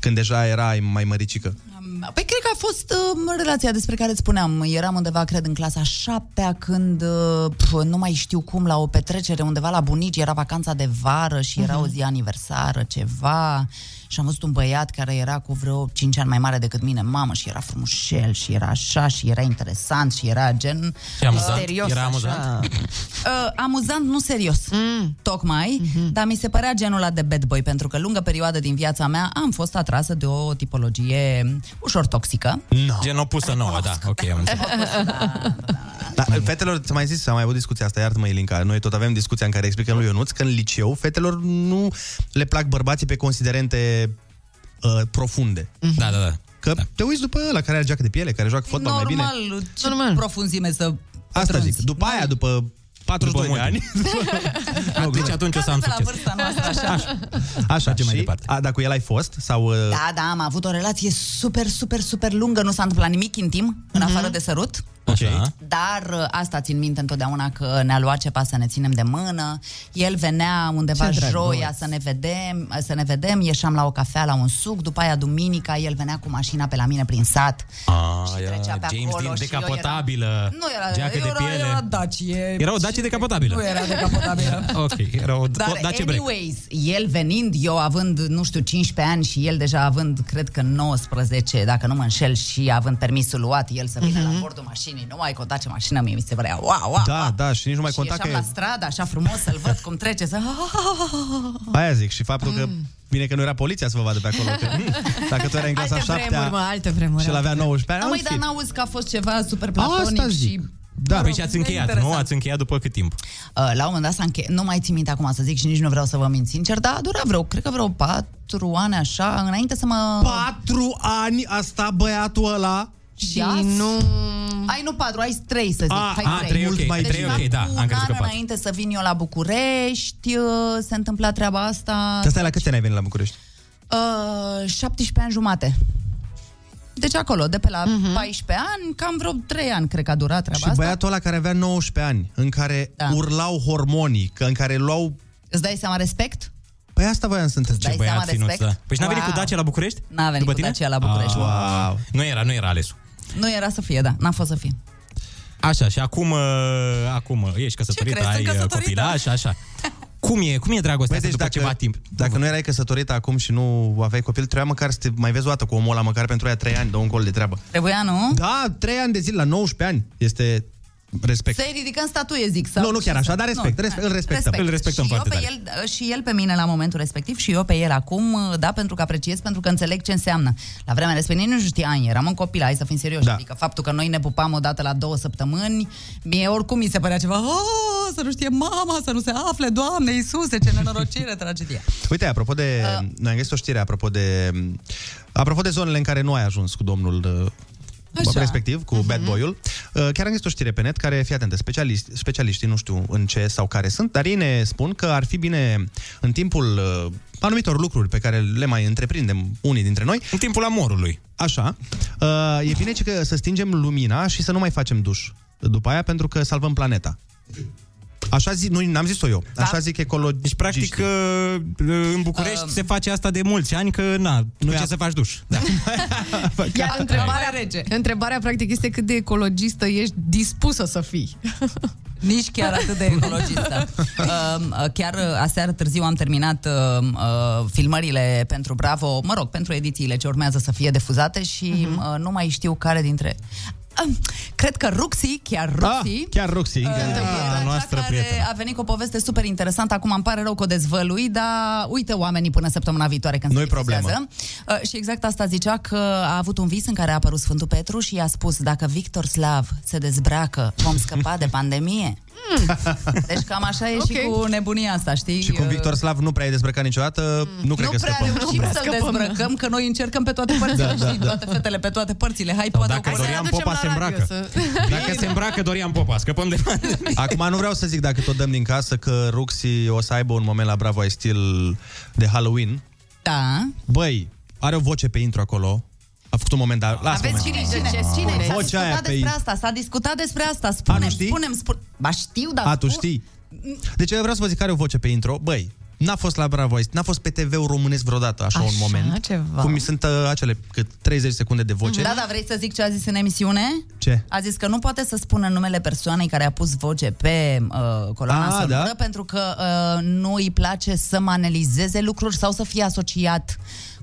când deja erai mai măricică. Păi cred că a fost uh, relația despre care îți spuneam. Eram undeva, cred, în clasa șaptea, când, uh, pf, nu mai știu cum, la o petrecere undeva la bunici, era vacanța de vară și era o zi aniversară, ceva. Și am văzut un băiat care era cu vreo 5 ani mai mare decât mine, mamă, și era frumușel, și era așa, și era interesant, și era gen... Și amuzant? Misterios, Era așa. amuzant? *laughs* Uh, amuzant, nu serios, mm. tocmai, Mhm. mm-hmm. dar mi se părea genul ăla de bad boy, pentru că lungă perioadă din viața mea am fost atrasă de o tipologie ușor toxică. No. Gen opusă nouă, da. Ok, am înțeles. *laughs* Da, fetelor, ți-am mai zis, am mai avut discuția asta, iartă-mă, Elinca, noi tot avem discuția în care explicăm lui Ionuț că în liceu fetelor nu le plac bărbații pe considerente uh, profunde. Da, da, da. Că da. te uiți după ăla care are geacă de piele, care joacă fotbal mai bine. Normal, ce Normal. profunzime să Asta pătrunzi. zic. După aia, după 42 După de ani. *laughs* Nu, deci atunci o să am Cam pe la succes. vârsta noastră, așa. Așa, Mergem și, mai departe. A, dar cu el ai fost? Sau... Uh, Da, da, am avut o relație super, super, super lungă, nu s-a întâmplat nimic intim, în afară de sărut. Așa. Dar uh, asta țin minte întotdeauna că ne-a luat cepa să ne ținem de mână. El venea undeva Ce drăguț. joia să ne vedem, să ne vedem, ieșeam la o cafea, la un suc, după aia duminica el venea cu mașina pe la mine prin sat. Ah, trecea pe James acolo din și eu decapotabilă. Nu era, Geacă de era, piele. era Dacie. Era o Dacie decapotabilă. Nu era decapotabilă. *laughs* Ok, era o, o Dar Dacie break. anyways, el venind, eu având, nu știu, 15 ani și el deja având, cred că 19, dacă nu mă înșel, și având permisul luat, el să vină Mhm. la bordul mașinii mașinii. Nu mai conta ce mașină mie mi se părea. Wow, wow, Da, wow. da, și nici nu mai și conta ieșeam că la e- stradă, așa frumos, să-l văd cum trece, să... *laughs* Aia zic, și faptul că bine că nu era poliția să vă vadă pe acolo. Că, dacă tu erai în clasa Alte 7 vremuri, mă, alte vremuri. și el avea 19 ani, Da, în măi, dar fine. n-auzi că a fost ceva super platonic Asta zic. și... Da, păi și ați încheiat, nu? interesant. Ați încheiat după cât timp? Uh, la un moment dat s-a înche... Nu mai țin minte acum să zic și nici nu vreau să vă mint sincer, dar a durat vreo, cred că vreo patru ani așa, înainte să mă... Patru ani a stat băiatul ăla Și Yes. nu... Ai nu patru, ai trei să zic. A, hai a, trei, ok, Deci, trei, ok, cam da, cu am un crezut că an patru. înainte să vin eu la București, uh, se întâmpla treaba asta. Asta la câți ani ai venit la București? Uh, 17 ani jumate. Deci acolo, de pe la uh-huh. 14 ani, cam vreo 3 ani, cred că a durat treaba Și asta. băiatul ăla care avea 19 ani, în care Da. urlau hormonii, că în care luau... Îți dai seama respect? Păi asta voiam să întreb. Dai seama respect? da. Păi și n-a venit Wow. cu Dacia la București? N-a venit După cu tine? Dacia la București. Ah, wow. Nu era, nu era alesul. Nu era să fie, da, n-a fost să fie. Așa, și acum, uh, acum uh, ești căsătorită, crezi, ai sunt uh, căsătorită? copilaș, așa. Cum e, cum e dragostea Băi, asta deci după dacă, ceva timp? dacă nu erai căsătorită acum și nu aveai copil, trebuia măcar să te mai vezi o dată cu omul ăla, măcar pentru aia 3 ani, dă un gol de treabă. Trebuia, nu? Da, 3 ani de zile, la 19 ani. Este respect. Să-i ridicăm statuie, zic. Sau Nu, nu chiar așa, dar respect, respect, îl respectăm. Îl respectăm și foarte eu pe el, și el pe mine la momentul respectiv și eu pe el acum, da, pentru că apreciez, pentru că înțeleg ce înseamnă. La vremea respectivă nu știam, eram un copil, hai să fim serioși. Da. Adică faptul că noi ne pupam odată la două săptămâni, mie oricum mi se părea ceva, "Ah, să nu știe mama, să nu se afle, Doamne Iisuse, ce nenorocire, tragedie. Uite, apropo de... Uh. Noi am găsit o știre apropo de... Apropo de zonele în care nu ai ajuns cu domnul uh, Așa. respectiv, cu uh-huh. bad boy-ul. Uh, chiar am găsit o știre pe net care, fii atentă, specialiști, specialiștii, nu știu în ce sau care sunt, dar ei ne spun că ar fi bine în timpul uh, anumitor lucruri pe care le mai întreprindem unii dintre noi. În timpul amorului. Așa. Uh, e bine că să stingem lumina și să nu mai facem duș după aia pentru că salvăm planeta. Așa zic, nu n-am zis-o eu. Așa zic ecologiști. Deci, practic, uh, în București Um. se face asta de mulți ani, că, na, nu ce să faci duș. Da. *laughs* Iar întrebarea, rege. întrebarea practic este cât de ecologistă ești dispusă să fii. *laughs* Nici chiar atât de ecologistă. Uh, chiar uh, aseară târziu am terminat uh, uh, filmările pentru Bravo, mă rog, pentru edițiile ce urmează să fie difuzate și Mhm. uh, nu mai știu care dintre... Uh, cred că Ruxi, chiar Ruxi, Chiar Roxy. Uh, Ah, era noastră cea care prietenă. a venit cu o poveste super interesantă. Acum îmi pare rău că o dezvălui, dar uite oamenii până săptămâna viitoare când Nu-i se difuzează. problemă. Uh, și exact asta zicea că a avut un vis în care a apărut Sfântul Petru și i-a spus dacă Victor Slav se dezbracă, vom scăpa de pandemie. Deci cam așa e și Ok. cu nebunia asta, știi? Și cum Victor Slav nu prea e dezbrăcat niciodată, nu cred nu că prea scăpăm. reușim să-l scăpăm, da. dezbrăcăm, că noi încercăm pe toate părțile, Da, da, știi? da. Toate fetele pe toate părțile. Hai, Sau poate dacă o Dorian aducem Popa la se radio îmbracă. să- Dacă se îmbracă Dorian Popa, scăpăm de *laughs* Acum nu vreau să zic dacă tot dăm din casă că Ruxi o să aibă un moment la Bravo I Still de Halloween. Da. Băi, are o voce pe intro acolo. A făcut un moment, dar lasă Aveți moment. cine, cine, cine? S-a Vocea discutat aia pe despre ei. asta, s-a discutat despre asta. Spunem, știi? spunem, spunem. Ba știu, dar A, tu spun- știi? Deci eu vreau să vă zic care are o voce pe intro. Băi, n-a fost la Bravo I Still, n-a fost pe TV-ul românesc vreodată, așa, un Așa, moment. ceva. Cum sunt uh, acele cât 30 secunde de voce. Da, da, vrei să zic ce a zis în emisiune? Ce? A zis că nu poate să spună numele persoanei care a pus voce pe uh, coloana Ah, sonoră da? pentru că uh, nu îi place să manelizeze lucruri sau să fie asociat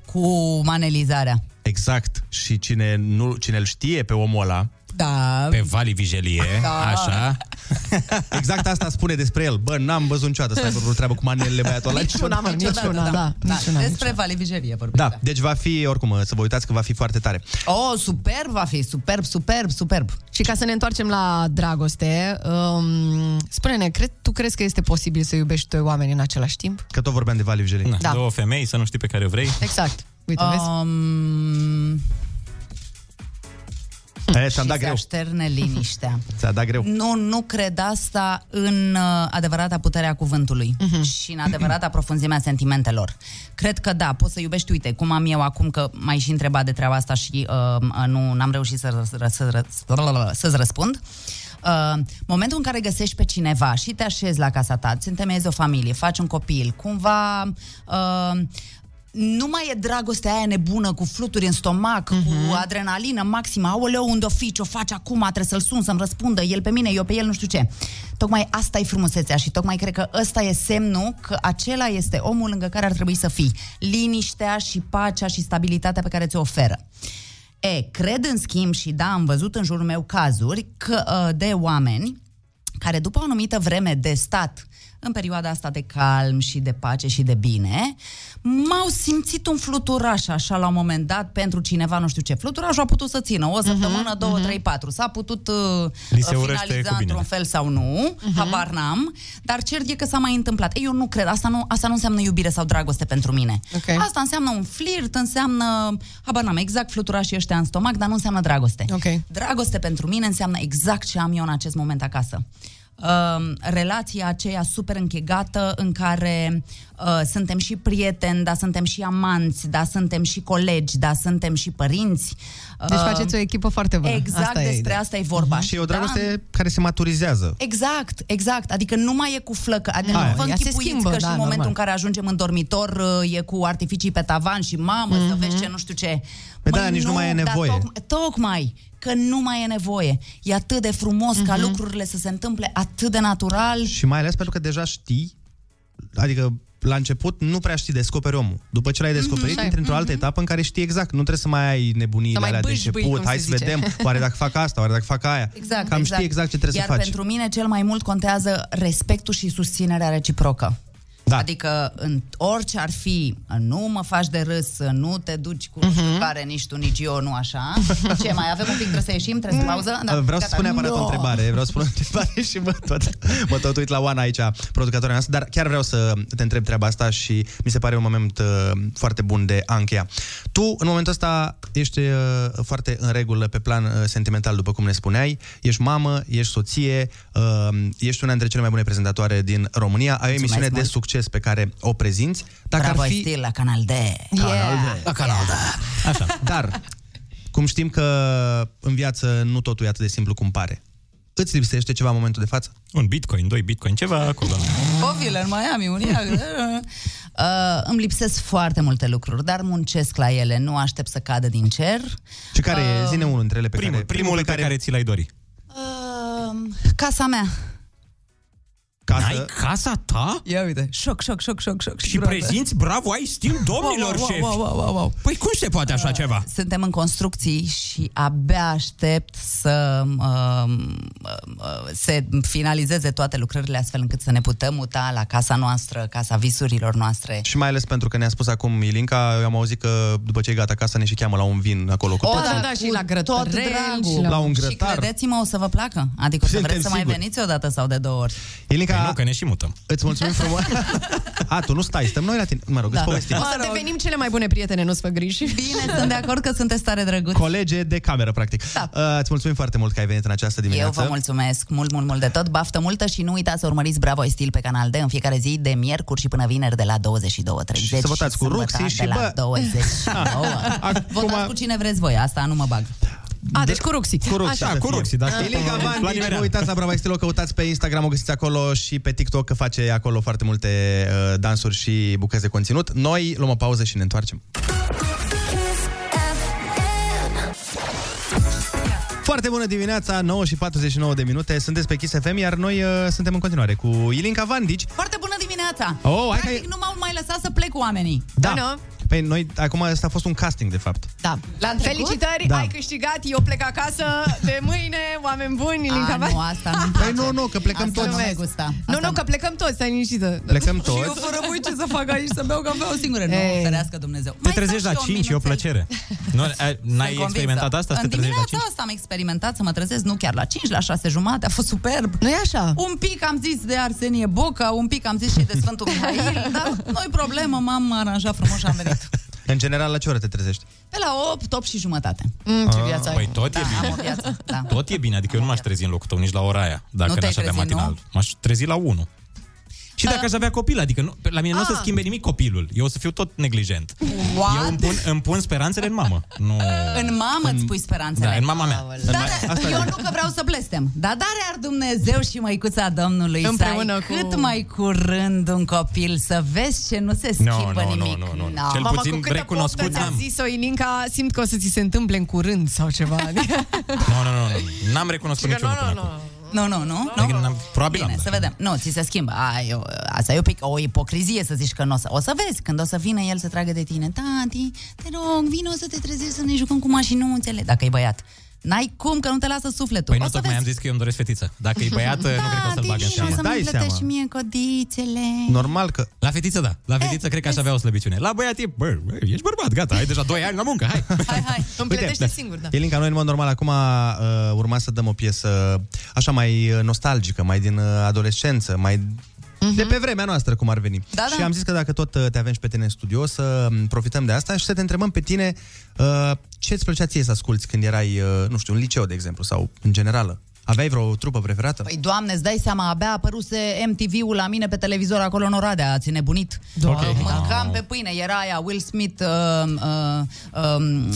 cu manelizarea. Exact. Și cine, nu, cine îl știe pe omul ăla, Da. Pe Vali Vigelie, Da. așa. *laughs* exact asta spune despre el. Bă, n-am văzut niciodată să aibă vreo treabă cu manelele băiatul ăla. Niciuna, mă, Niciodată, niciuna, da. da. Niciuna, Despre Vali Vigerie vorbim. Da, deci va fi, oricum, să vă uitați că va fi foarte tare. Oh, superb va fi, superb, superb, superb. Și ca să ne întoarcem la dragoste, um, spune-ne, cred, tu crezi că este posibil să iubești doi oameni în același timp? Că tot vorbeam de Vali Vigelie. Na, Da. Două femei, să nu știi pe care o vrei. Exact. Uite, vezi? Um, E, și ți-am dat se greu. așterne liniștea. *laughs* Ți-a dat greu. Nu, nu cred asta în uh, adevărata puterea cuvântului Mhm. uh-huh. și în adevărata profunzimea sentimentelor. Cred că da, poți să iubești, uite, cum am eu acum, că m-ai și întrebat de treaba asta și uh, nu n-am reușit să, ră- ră- să, ră- să-ți răspund. Uh, momentul în care găsești pe cineva și te așezi la casa ta, îți întemeiezi o familie, faci un copil, cumva... Uh, nu mai e dragostea aia nebună cu fluturi în stomac, uh-huh. cu adrenalină maximă. Aoleu, unde o fi, ce-o faci acum, trebuie să-l sun, să-mi răspundă, el pe mine, eu pe el, nu știu ce. Tocmai asta e frumusețea și tocmai cred că ăsta e semnul că acela este omul lângă care ar trebui să fii. Liniștea și pacea și stabilitatea pe care ți-o oferă. E, cred în schimb și da, am văzut în jurul meu cazuri că, uh, de oameni care după o anumită vreme de stat în perioada asta de calm și de pace și de bine, m-au simțit un fluturaș așa la un moment dat pentru cineva, nu știu ce. Fluturașul a putut să țină o săptămână, Mhm, două, trei, patru. S-a putut uh, Li se urăște finaliza cu binele. într-un fel sau nu, habar n-am, dar cert e că s-a mai întâmplat. Eu nu cred, asta nu, asta nu înseamnă iubire sau dragoste pentru mine. Ok. Asta înseamnă un flirt, înseamnă, habar n-am, exact fluturașii ăștia în stomac, dar nu înseamnă dragoste. Ok. Dragoste pentru mine înseamnă exact ce am eu în acest moment acasă. Uh, relația aceea super închegată în care uh, suntem și prieteni, dar suntem și amanți, dar suntem și colegi, dar suntem și părinți. Deci Uh, faceți o echipă foarte bună. Exact Asta e despre ideea. asta e vorba. Și e o Da, dragoste care se maturizează. Exact, exact. Adică nu mai e cu flăcă. Adică Aia. nu vă Ea se închipuiți schimbă, că și da, în momentul normal. în care ajungem în dormitor uh, e cu artificii pe tavan și mamă, să vezi ce nu știu ce. Păi da, nici nu mai e dar nevoie. toc- tocmai că nu mai e nevoie. E atât de frumos ca lucrurile să se întâmple atât de natural. Și mai ales pentru că deja știi, adică la început nu prea știi, descoperi omul. După ce l-ai descoperit, așa e. intri într-o altă etapă în care știi exact. Nu trebuie să mai ai nebuniile Să mai alea de bâșbâi, început. cum Hai se să zice. vedem, oare dacă fac asta, oare dacă fac aia. Exact, Cam exact. știi exact ce trebuie Iar să faci. pentru mine cel mai mult contează respectul și susținerea reciprocă. Da. Adică în orice ar fi, nu mă faci de râs, nu te duci cu nu Mhm. știu care, nici tu, nici eu, nu așa. *laughs* Ce mai avem un pic, trebuie să ieșim, trebuie să pauză? Da, Vreau să gata. spun neapărat o No! întrebare. Vreau să spun o *laughs* întrebare și mă tot, mă tot uit la Oana aici, producătoarea noastră, dar chiar vreau să te întreb treaba asta și mi se pare un moment uh, foarte bun de a încheia. Tu, în momentul ăsta, ești uh, foarte în regulă pe plan uh, sentimental, după cum ne spuneai. Ești mamă, ești soție, uh, ești una dintre cele mai bune prezentatoare din România. Ai o emisiune de mult. Succes pe care o prezinți. Dacă Bravo, ar fi... Stil, la Canal D. Yeah. La canal, da. Așa. *laughs* Dar, cum știm că în viață nu totul e atât de simplu cum pare. Îți lipsește ceva în momentul de față? Un bitcoin, doi bitcoin, ceva acolo. O vilă în Miami, un iag. *laughs* Uh, îmi lipsesc foarte multe lucruri, dar muncesc la ele, nu aștept să cadă din cer. Și care e? Uh, Zine unul dintre ele pe Primul, care... primul pe care ți l-ai dori. Uh, casa mea. Casă... N-ai casa ta? Ia uite, șoc, șoc, șoc, șoc, șoc. Și groază. prezinți, bravo, ai stil domnilor Wow, wow, șefi. wow, wow, wow, wow. Păi cum se poate așa ceva? Suntem în construcții și abia aștept să uh, uh, se finalizeze toate lucrările astfel încât să ne putem muta la casa noastră, casa visurilor noastre. Și mai ales pentru că ne-a spus acum Ilinca, eu am auzit că după ce e gata acasă ne și cheamă la un vin acolo cu O, toții. da, da, și Cu la tot grătărel dragul. și la- La un Și grătar. credeți-mă, o să vă placă. Adică o să Suntem vreți să mai siguri. veniți o dată sau de două ori. Ilinca, Păi nu, că ne și mutăm. îți mulțumim frumos. *laughs* A, tu nu stai, stăm noi la tine. Mă rog, Da. îți povestim. O să devenim cele mai bune prietene, nu-ți fă griji. Bine, sunt de acord că sunteți tare drăguți. Colege de cameră, practic. Da. Uh, îți mulțumim foarte mult că ai venit în această Eu dimineață. vă mulțumesc mult, mult, mult de tot. Baftă multă și nu uitați să urmăriți Bravo ai Stil pe Canal D în fiecare zi de miercuri și până vineri de la 22.30. Și să votați cu sâmbătă Ruxi și, de la bă, 29. *laughs* Acum- Votați cu cine vreți voi, asta nu mă bag. A, deci cu Ruxi. Cu Ruxi, Așa. să cu fie. Ruxi, da. Ilinca La Vandic, nivel. vă uitați la Brava Stil, o căutați pe Instagram, o găsiți acolo și pe TikTok, că face acolo foarte multe uh, dansuri și bucăți de conținut. Noi luăm o pauză și ne întoarcem. Foarte bună dimineața, 9 și 49 de minute, sunteți pe Kiss FM, iar noi uh, suntem în continuare cu Ilinca Vandici. Foarte bună dimineața! Oh, hai că Practic e- nu m-au mai lăsat să plec cu oamenii. Da. Da, nu? Păi noi, acum asta a fost un casting, de fapt. Da. L-am trecut? Felicitări, Da. ai câștigat, eu plec acasă de mâine, oameni buni, Linca A, Van- nu, asta nu *laughs* Păi nu, nu, că plecăm asta toți. nu mi gusta. Nu, Asta nu, că plecăm toți, stai liniștită. Plecăm *laughs* Și eu toți. fără voi ce să fac aici, să beau cafea o singură. Nu, Ei. ferească Dumnezeu. Te Mai trezești stau la și eu 5, e o minuțel. plăcere. Nu, a- n-ai Sunt convinsă. experimentat asta, să te În trezești la dimineața 5? asta am experimentat să mă trezesc, nu chiar la 5, la 6 jumate, a fost superb. Nu e așa? Un pic am zis de Arsenie Boca, un pic am zis și de Sfântul Mihail, dar nu-i problemă, m-am aranjat frumos și am venit. În general, la ce oră te trezești? Pe la 8, 8 și jumătate. Mm, ce viață ai. Păi tot e Da, bine. am o viață, da. Tot e bine, adică eu nu m-aș trezi în locul tău nici la ora aia, dacă Nu te-ai n-aș avea trezit, matinal. nu? M-aș trezi la 1. Și dacă aș avea copil, adică nu, la mine nu o să Ah. schimbe nimic copilul. Eu o să fiu tot neglijent. What? Eu îmi pun, îmi pun speranțele în mamă. Nu... În mamă îți pui speranțele. Da, în mama mea. Dar eu nu că vreau să blestem. Dar dare ar Dumnezeu și măicuța Domnului Împreună să ai cu- cât mai curând un copil, să vezi ce nu se Nu, schimbă nu, nu, nimic. nu, nu. No. Cel Mama, puțin cu câtă recunoscut poftă ți-a n-am. zis-o, Ilinca, simt că o să ți se întâmple în curând sau ceva. Nu, nu, nu, nu. N-am recunoscut Și că niciunul nu, până nu, acum. Nu. Nu, nu, nu. Adică nu? n-am- Probabil Bine, am, să dar- vedem. Nu, ți se schimbă. Ai, o- asta e o, pic, o ipocrizie să zici că nu o să... O să vezi când o să vină el să tragă de tine. Tati, te rog, vino să te trezești să ne jucăm cu mașinuțele. Dacă e băiat. N-ai cum, că nu te lasă sufletul. Păi o nu, să tocmai vezi. am zis că eu îmi doresc fetiță. Dacă e băiat, *laughs* nu cred că o să-l bag în Tati, vino seamă. să Dai mă plătești seama. și mie codițele. Normal că... La fetiță, da. La fetiță cred că aș avea o slăbiciune. La băiat e, bă, bă, ești bărbat, gata, ai deja 2 ani la muncă, hai. *laughs* Hai, hai. Îmi Uite, plătește da. singur, da. Elinca, noi în mod normal acum uh, urma să dăm o piesă așa mai uh, nostalgică, mai din uh, adolescență, mai de pe vremea noastră, cum ar veni. Mhm. Da, da. Și am zis că dacă tot uh, te avem și pe tine în studio, să um, profităm de asta și să te întrebăm pe tine uh, ce îți plăcea ție să asculti când erai, uh, nu știu, în liceu, de exemplu, sau în generală. Aveai vreo trupă preferată? Păi, doamne, îți dai seama, abia apăruse MTV-ul la mine pe televizor acolo în Oradea, ați nebunit. Doamne. Uh, Mâncam pe pâine, era aia Will Smith, uh, uh, um,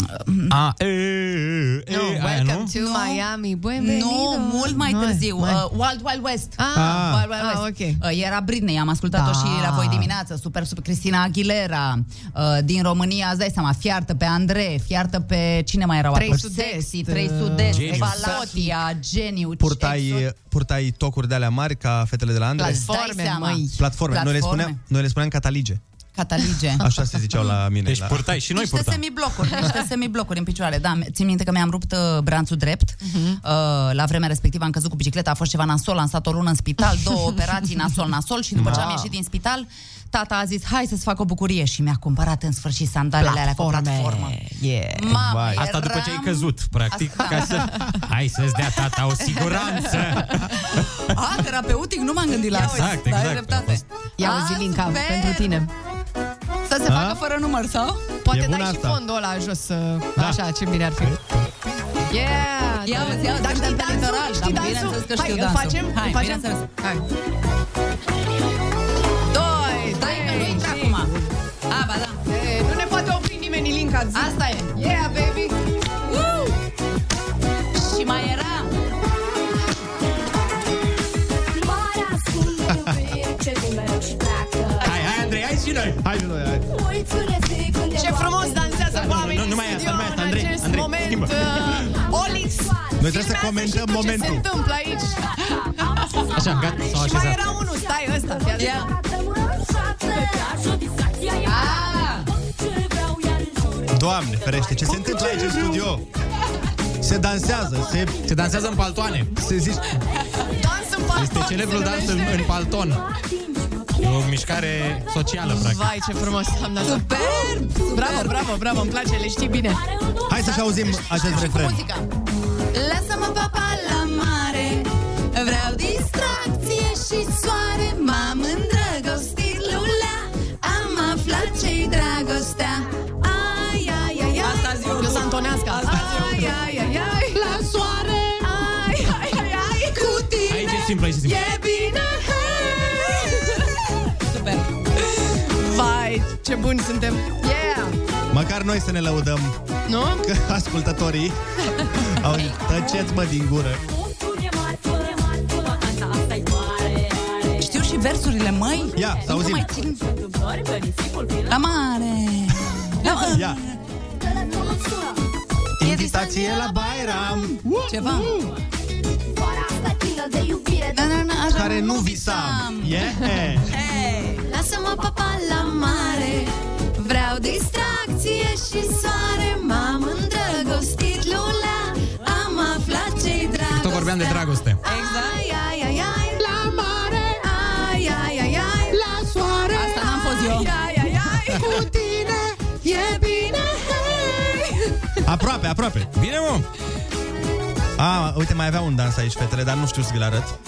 A, e, e, e, No, aia, welcome nu? to Miami. Bienvenido. Nu, mult mai Mai, târziu. mai. Uh, Wild Wild West. Ah, Wild Wild ah, West. ok. Uh, era Britney, am ascultat-o Da. și la voi dimineață. Super, super. Cristina Aguilera. Uh, din România, îți dai seama, fiartă pe Andre, fiartă pe... Cine mai erau Trei atunci? Sud-Est, Sexy, Trei uh, Sud-Est, Geniu. Valatia, Geniu. Purtai, Exo- purtai tocuri de alea mari ca fetele de la Andre? Îți dai Platforme, seama. măi. Platforme. Noi le, Platforme. spuneam, noi le spuneam catalige. Catalige. *laughs* Așa se ziceau la mine. Deci la... purtai și noi niște purtam. semiblocuri, niște *laughs* semiblocuri în picioare. Da, țin minte că mi-am rupt uh, branțul drept. Mhm. Uh, la vremea respectivă am căzut cu bicicleta, a fost ceva nasol, am stat o lună în spital, două operații nasol-nasol și după ce am Ma. ieșit din spital, tata a zis, hai să-ți fac o bucurie și mi-a cumpărat în sfârșit sandalele alea cu platformă. Yeah. Mamă, Vai. Asta după ce ai eram- căzut, practic, Asta- ca să... Hai să-ți dea tata o siguranță. A, terapeutic, nu m-am gândit la Exact, asta. Da, ai exact. dreptate. A fost- Ia Ah, uzi, Linca, super. pentru tine. Să se A? facă fără număr, sau? Poate E bună dai și asta. fondul ăla jos. uh, Așa, ce bine ar fi. Yeah! Ia uzi, ia uzi, Dar suntem știi pe dansul? litoral, Știi dar dansul? bineînțeles că Hai, știu îl dansul. facem? Hai, Îl facem? bineînțeles. Hai. Doi, Stai că nu trei intră și- acum. A, ba da. E, Nu ne poate opri nimeni, Linca. zi. Asta e. Yeah, baby! Woo! Și mai era Hai, hai, Andrei, hai și noi. Hai, noi, hai. Ce frumos dansează cu oamenii nu, în nu mai e asta, studio nu mai e asta, în Andrei, acest Andrei, moment. schimbă. uh, Olix, Noi trebuie să filmează comentăm și tu momentul. ce se întâmplă aici. Așa, gata, s-au Și mai așezat. era unul, stai ăsta, fii atent. Ia. Doamne, ferește, ce se întâmplă aici în studio? Se dansează, se, Se dansează în paltoane. se zice... Dans în palton, Este celebrul se dans în, numește. în palton. E o mișcare socială, practic. Vai, ce frumos am dat. Superb! Bravo, bravo, bravo, îmi place, le știi bine. Hai să-și auzim acest refren. Muzica. Lasă-mă papa la mare Vreau distracție și soare M-am îndrăgostit, simplu, aici e simplu. E bine Super Vai, ce buni suntem. Yeah! Măcar noi să ne lăudăm Nu? că ascultătorii au zis, tăceți mă din gură. Știu și versurile, măi Ia, să Încă auzim. mai țin. La mare La mare Ia. Invitație la Bairam Ceva Na, na, na, așa Care nu visam Yeah Hey. Lasă-mă papa la mare Vreau distracție și soare. M-am îndrăgostit, lulea. Am aflat ce-i dragostea. Tot vorbeam de dragoste. Exact. Ai, ai, ai, ai. La mare. Ai, ai, ai, ai. La soare. Asta n-am fost eu. Ai, ai, ai, ai. Cu tine E bine. Hey. Aproape, aproape. Bine, mă! A, uite, mai avea un dans aici, fetele, dar nu știu să vi-l arăt.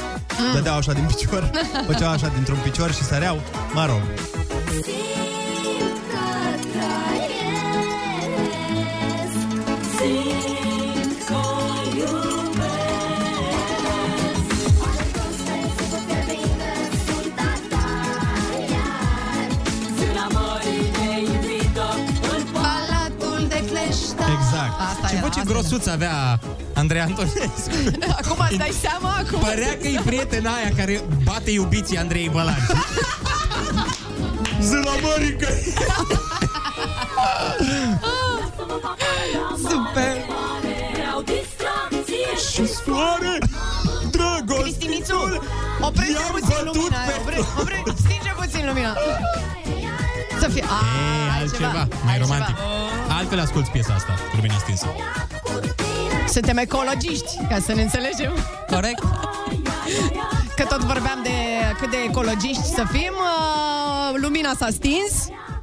Dădeau așa din picior *laughs* Făceau așa dintr-un picior și săreau. Mă rog grosuț avea Andrei Antonescu. era. *laughs* Acum îți dai seama? Acum Părea că e prietena aia care bate iubiții Andrei Bălan. Zălamărică! *laughs* Super Și soare, dragoste! Nețu! Oprește puțin lumina aia, opre, opre, stinge puțin lumina. *laughs* Să fie... A, E, altceva, mai romantic. Altfel asculti piesa asta, cu lumina stinsă. Suntem ecologiști, ca să ne înțelegem. Corect. Că tot vorbeam de cât de ecologiști să fim, uh, lumina s-a stins.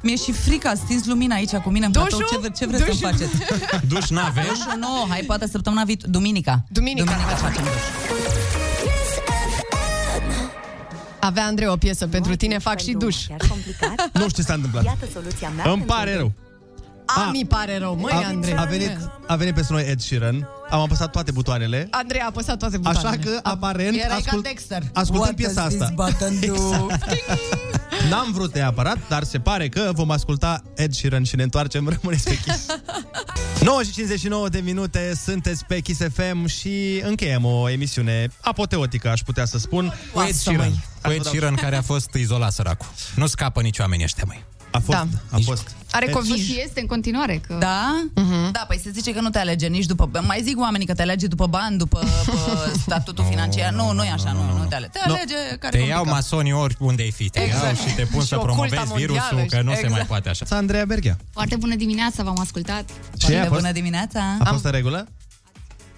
Mi-e și frică, a stins lumina aici cu mine în Dușul? platou. Ce, vre- ce vreți să-mi Dușul? faceți? Duș n-avem? Dușul nu, hai poate săptămâna viitoare, duminica. Duminica. Duminica facem duș. Avea Andrei o piesă pentru tine, fac și duș. *laughs* Nu știu ce s-a întâmplat. Iată soluția mea Îmi pentru pare rău. A, mi pare rău, măi, A, Andrei. a, venit, a venit peste noi Ed Sheeran. Am apăsat toate butoanele. Andrei a apăsat toate butoanele. Așa că, aparent, Erai ca ascult, Dexter. ascultăm What piesa does asta. this button do? N-am vrut neapărat, dar se pare că vom asculta Ed Sheeran și ne întoarcem, rămâneți pe Kiss. *laughs* 9 și 59 de minute, sunteți pe Kiss FM și încheiem o emisiune apoteotică, aș putea să spun. Cu Ed Sheeran. Cu Ed Sheeran care a fost izolat săracul. Nu scapă nici oamenii ăștia, măi. A fost, Da. a fost. Are Ed- COVID. Și este în continuare. Că... Da? Da, păi se zice că nu te alege nici după... Mai zic oamenii că te alege după bani, după, după *laughs* statutul financiar. Nu, nu e așa, nu, nu te alege. Te Nu. alege care Te complică. iau masonii oriunde ai fi. Te Exact. iau și te pun Și să oculta promovezi mondială virusul, și- că nu se exact. mai poate așa. Sa Andreea Berghea. Foarte bună dimineața, v-am ascultat. Ce a fost? Bună dimineața! A fost în regulă?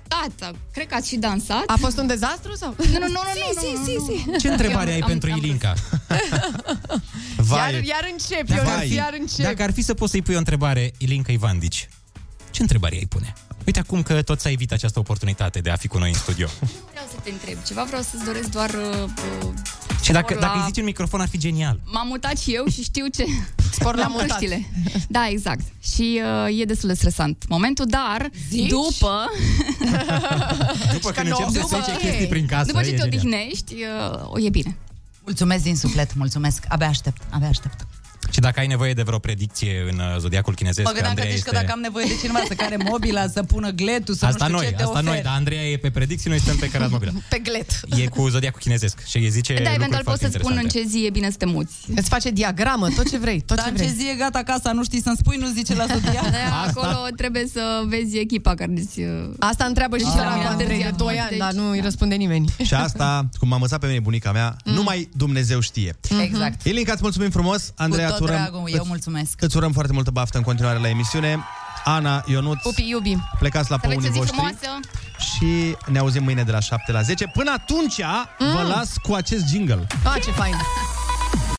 Da, cred că ați și dansat. A fost un dezastru sau? Nu, nu, nu, nu, *laughs* Si, nu, si, nu, si, nu. si. Ce *laughs* întrebare ai Am- pentru am Ilinca? *laughs* Iar, iar încep, eu Vai. iar încep. Dacă ar fi să poți să-i pui o întrebare Ilinca Ivandici, ce întrebare ai pune? Uite acum că tot ți-ai evit această oportunitate de a fi cu noi în studio. Vreau să te întreb ceva, vreau să-ți doresc doar... Uh, uh, Și dacă, spor la- dacă îi zici în microfon ar fi genial. M-am mutat și eu și știu ce... *laughs* Spor la Mi-am mutat. căștile. Da, exact. Și uh, e destul de stresant momentul, dar Zici? după... *laughs* După când nu- încep să după- se chestii prin casă, după ce e te genial. odihnești, uh, o e bine. Mulțumesc din suflet, mulțumesc. Abia aștept, abia aștept. Și dacă ai nevoie de vreo predicție în uh, zodiacul chinezesc, Mă gândeam că Andreea zici este... că dacă am nevoie de cineva să care mobila, să pună gletul, să Asta nu știu noi, ce te asta ofer. noi, dar Andreea e pe predicții, noi suntem pe cărat mobilă. *laughs* Pe glet. E cu zodiacul chinezesc și îi zice Da, lucruri eventual pot foarte să spun în interesante. ce zi e bine să te muți. Îți face diagramă, tot ce vrei, tot Dar ce în ce vrei. zi e gata casa, nu știi să-mi spui, nu zice la zodiac. *laughs* Da, acolo trebuie să vezi echipa care îți... uh, Asta întreabă și Ah. săracul Andrei de 2 ani, Deci- dar nu îi răspunde nimeni. *laughs* Și asta, cum m-a învățat pe mine bunica mea, numai Dumnezeu știe. Exact. Ilinca, îți mulțumim frumos. Andreea, Cu tot îți urăm, dragul, eu mulțumesc. îți urăm foarte multă baftă în continuare la emisiune. Ana, Ionuț, Pupi, iubi. plecați la Să aveți păunii o zi voștri frumoasă. și ne auzim mâine de la 7 la 10. Până atunci, vă las cu acest jingle. Ah, ce fain.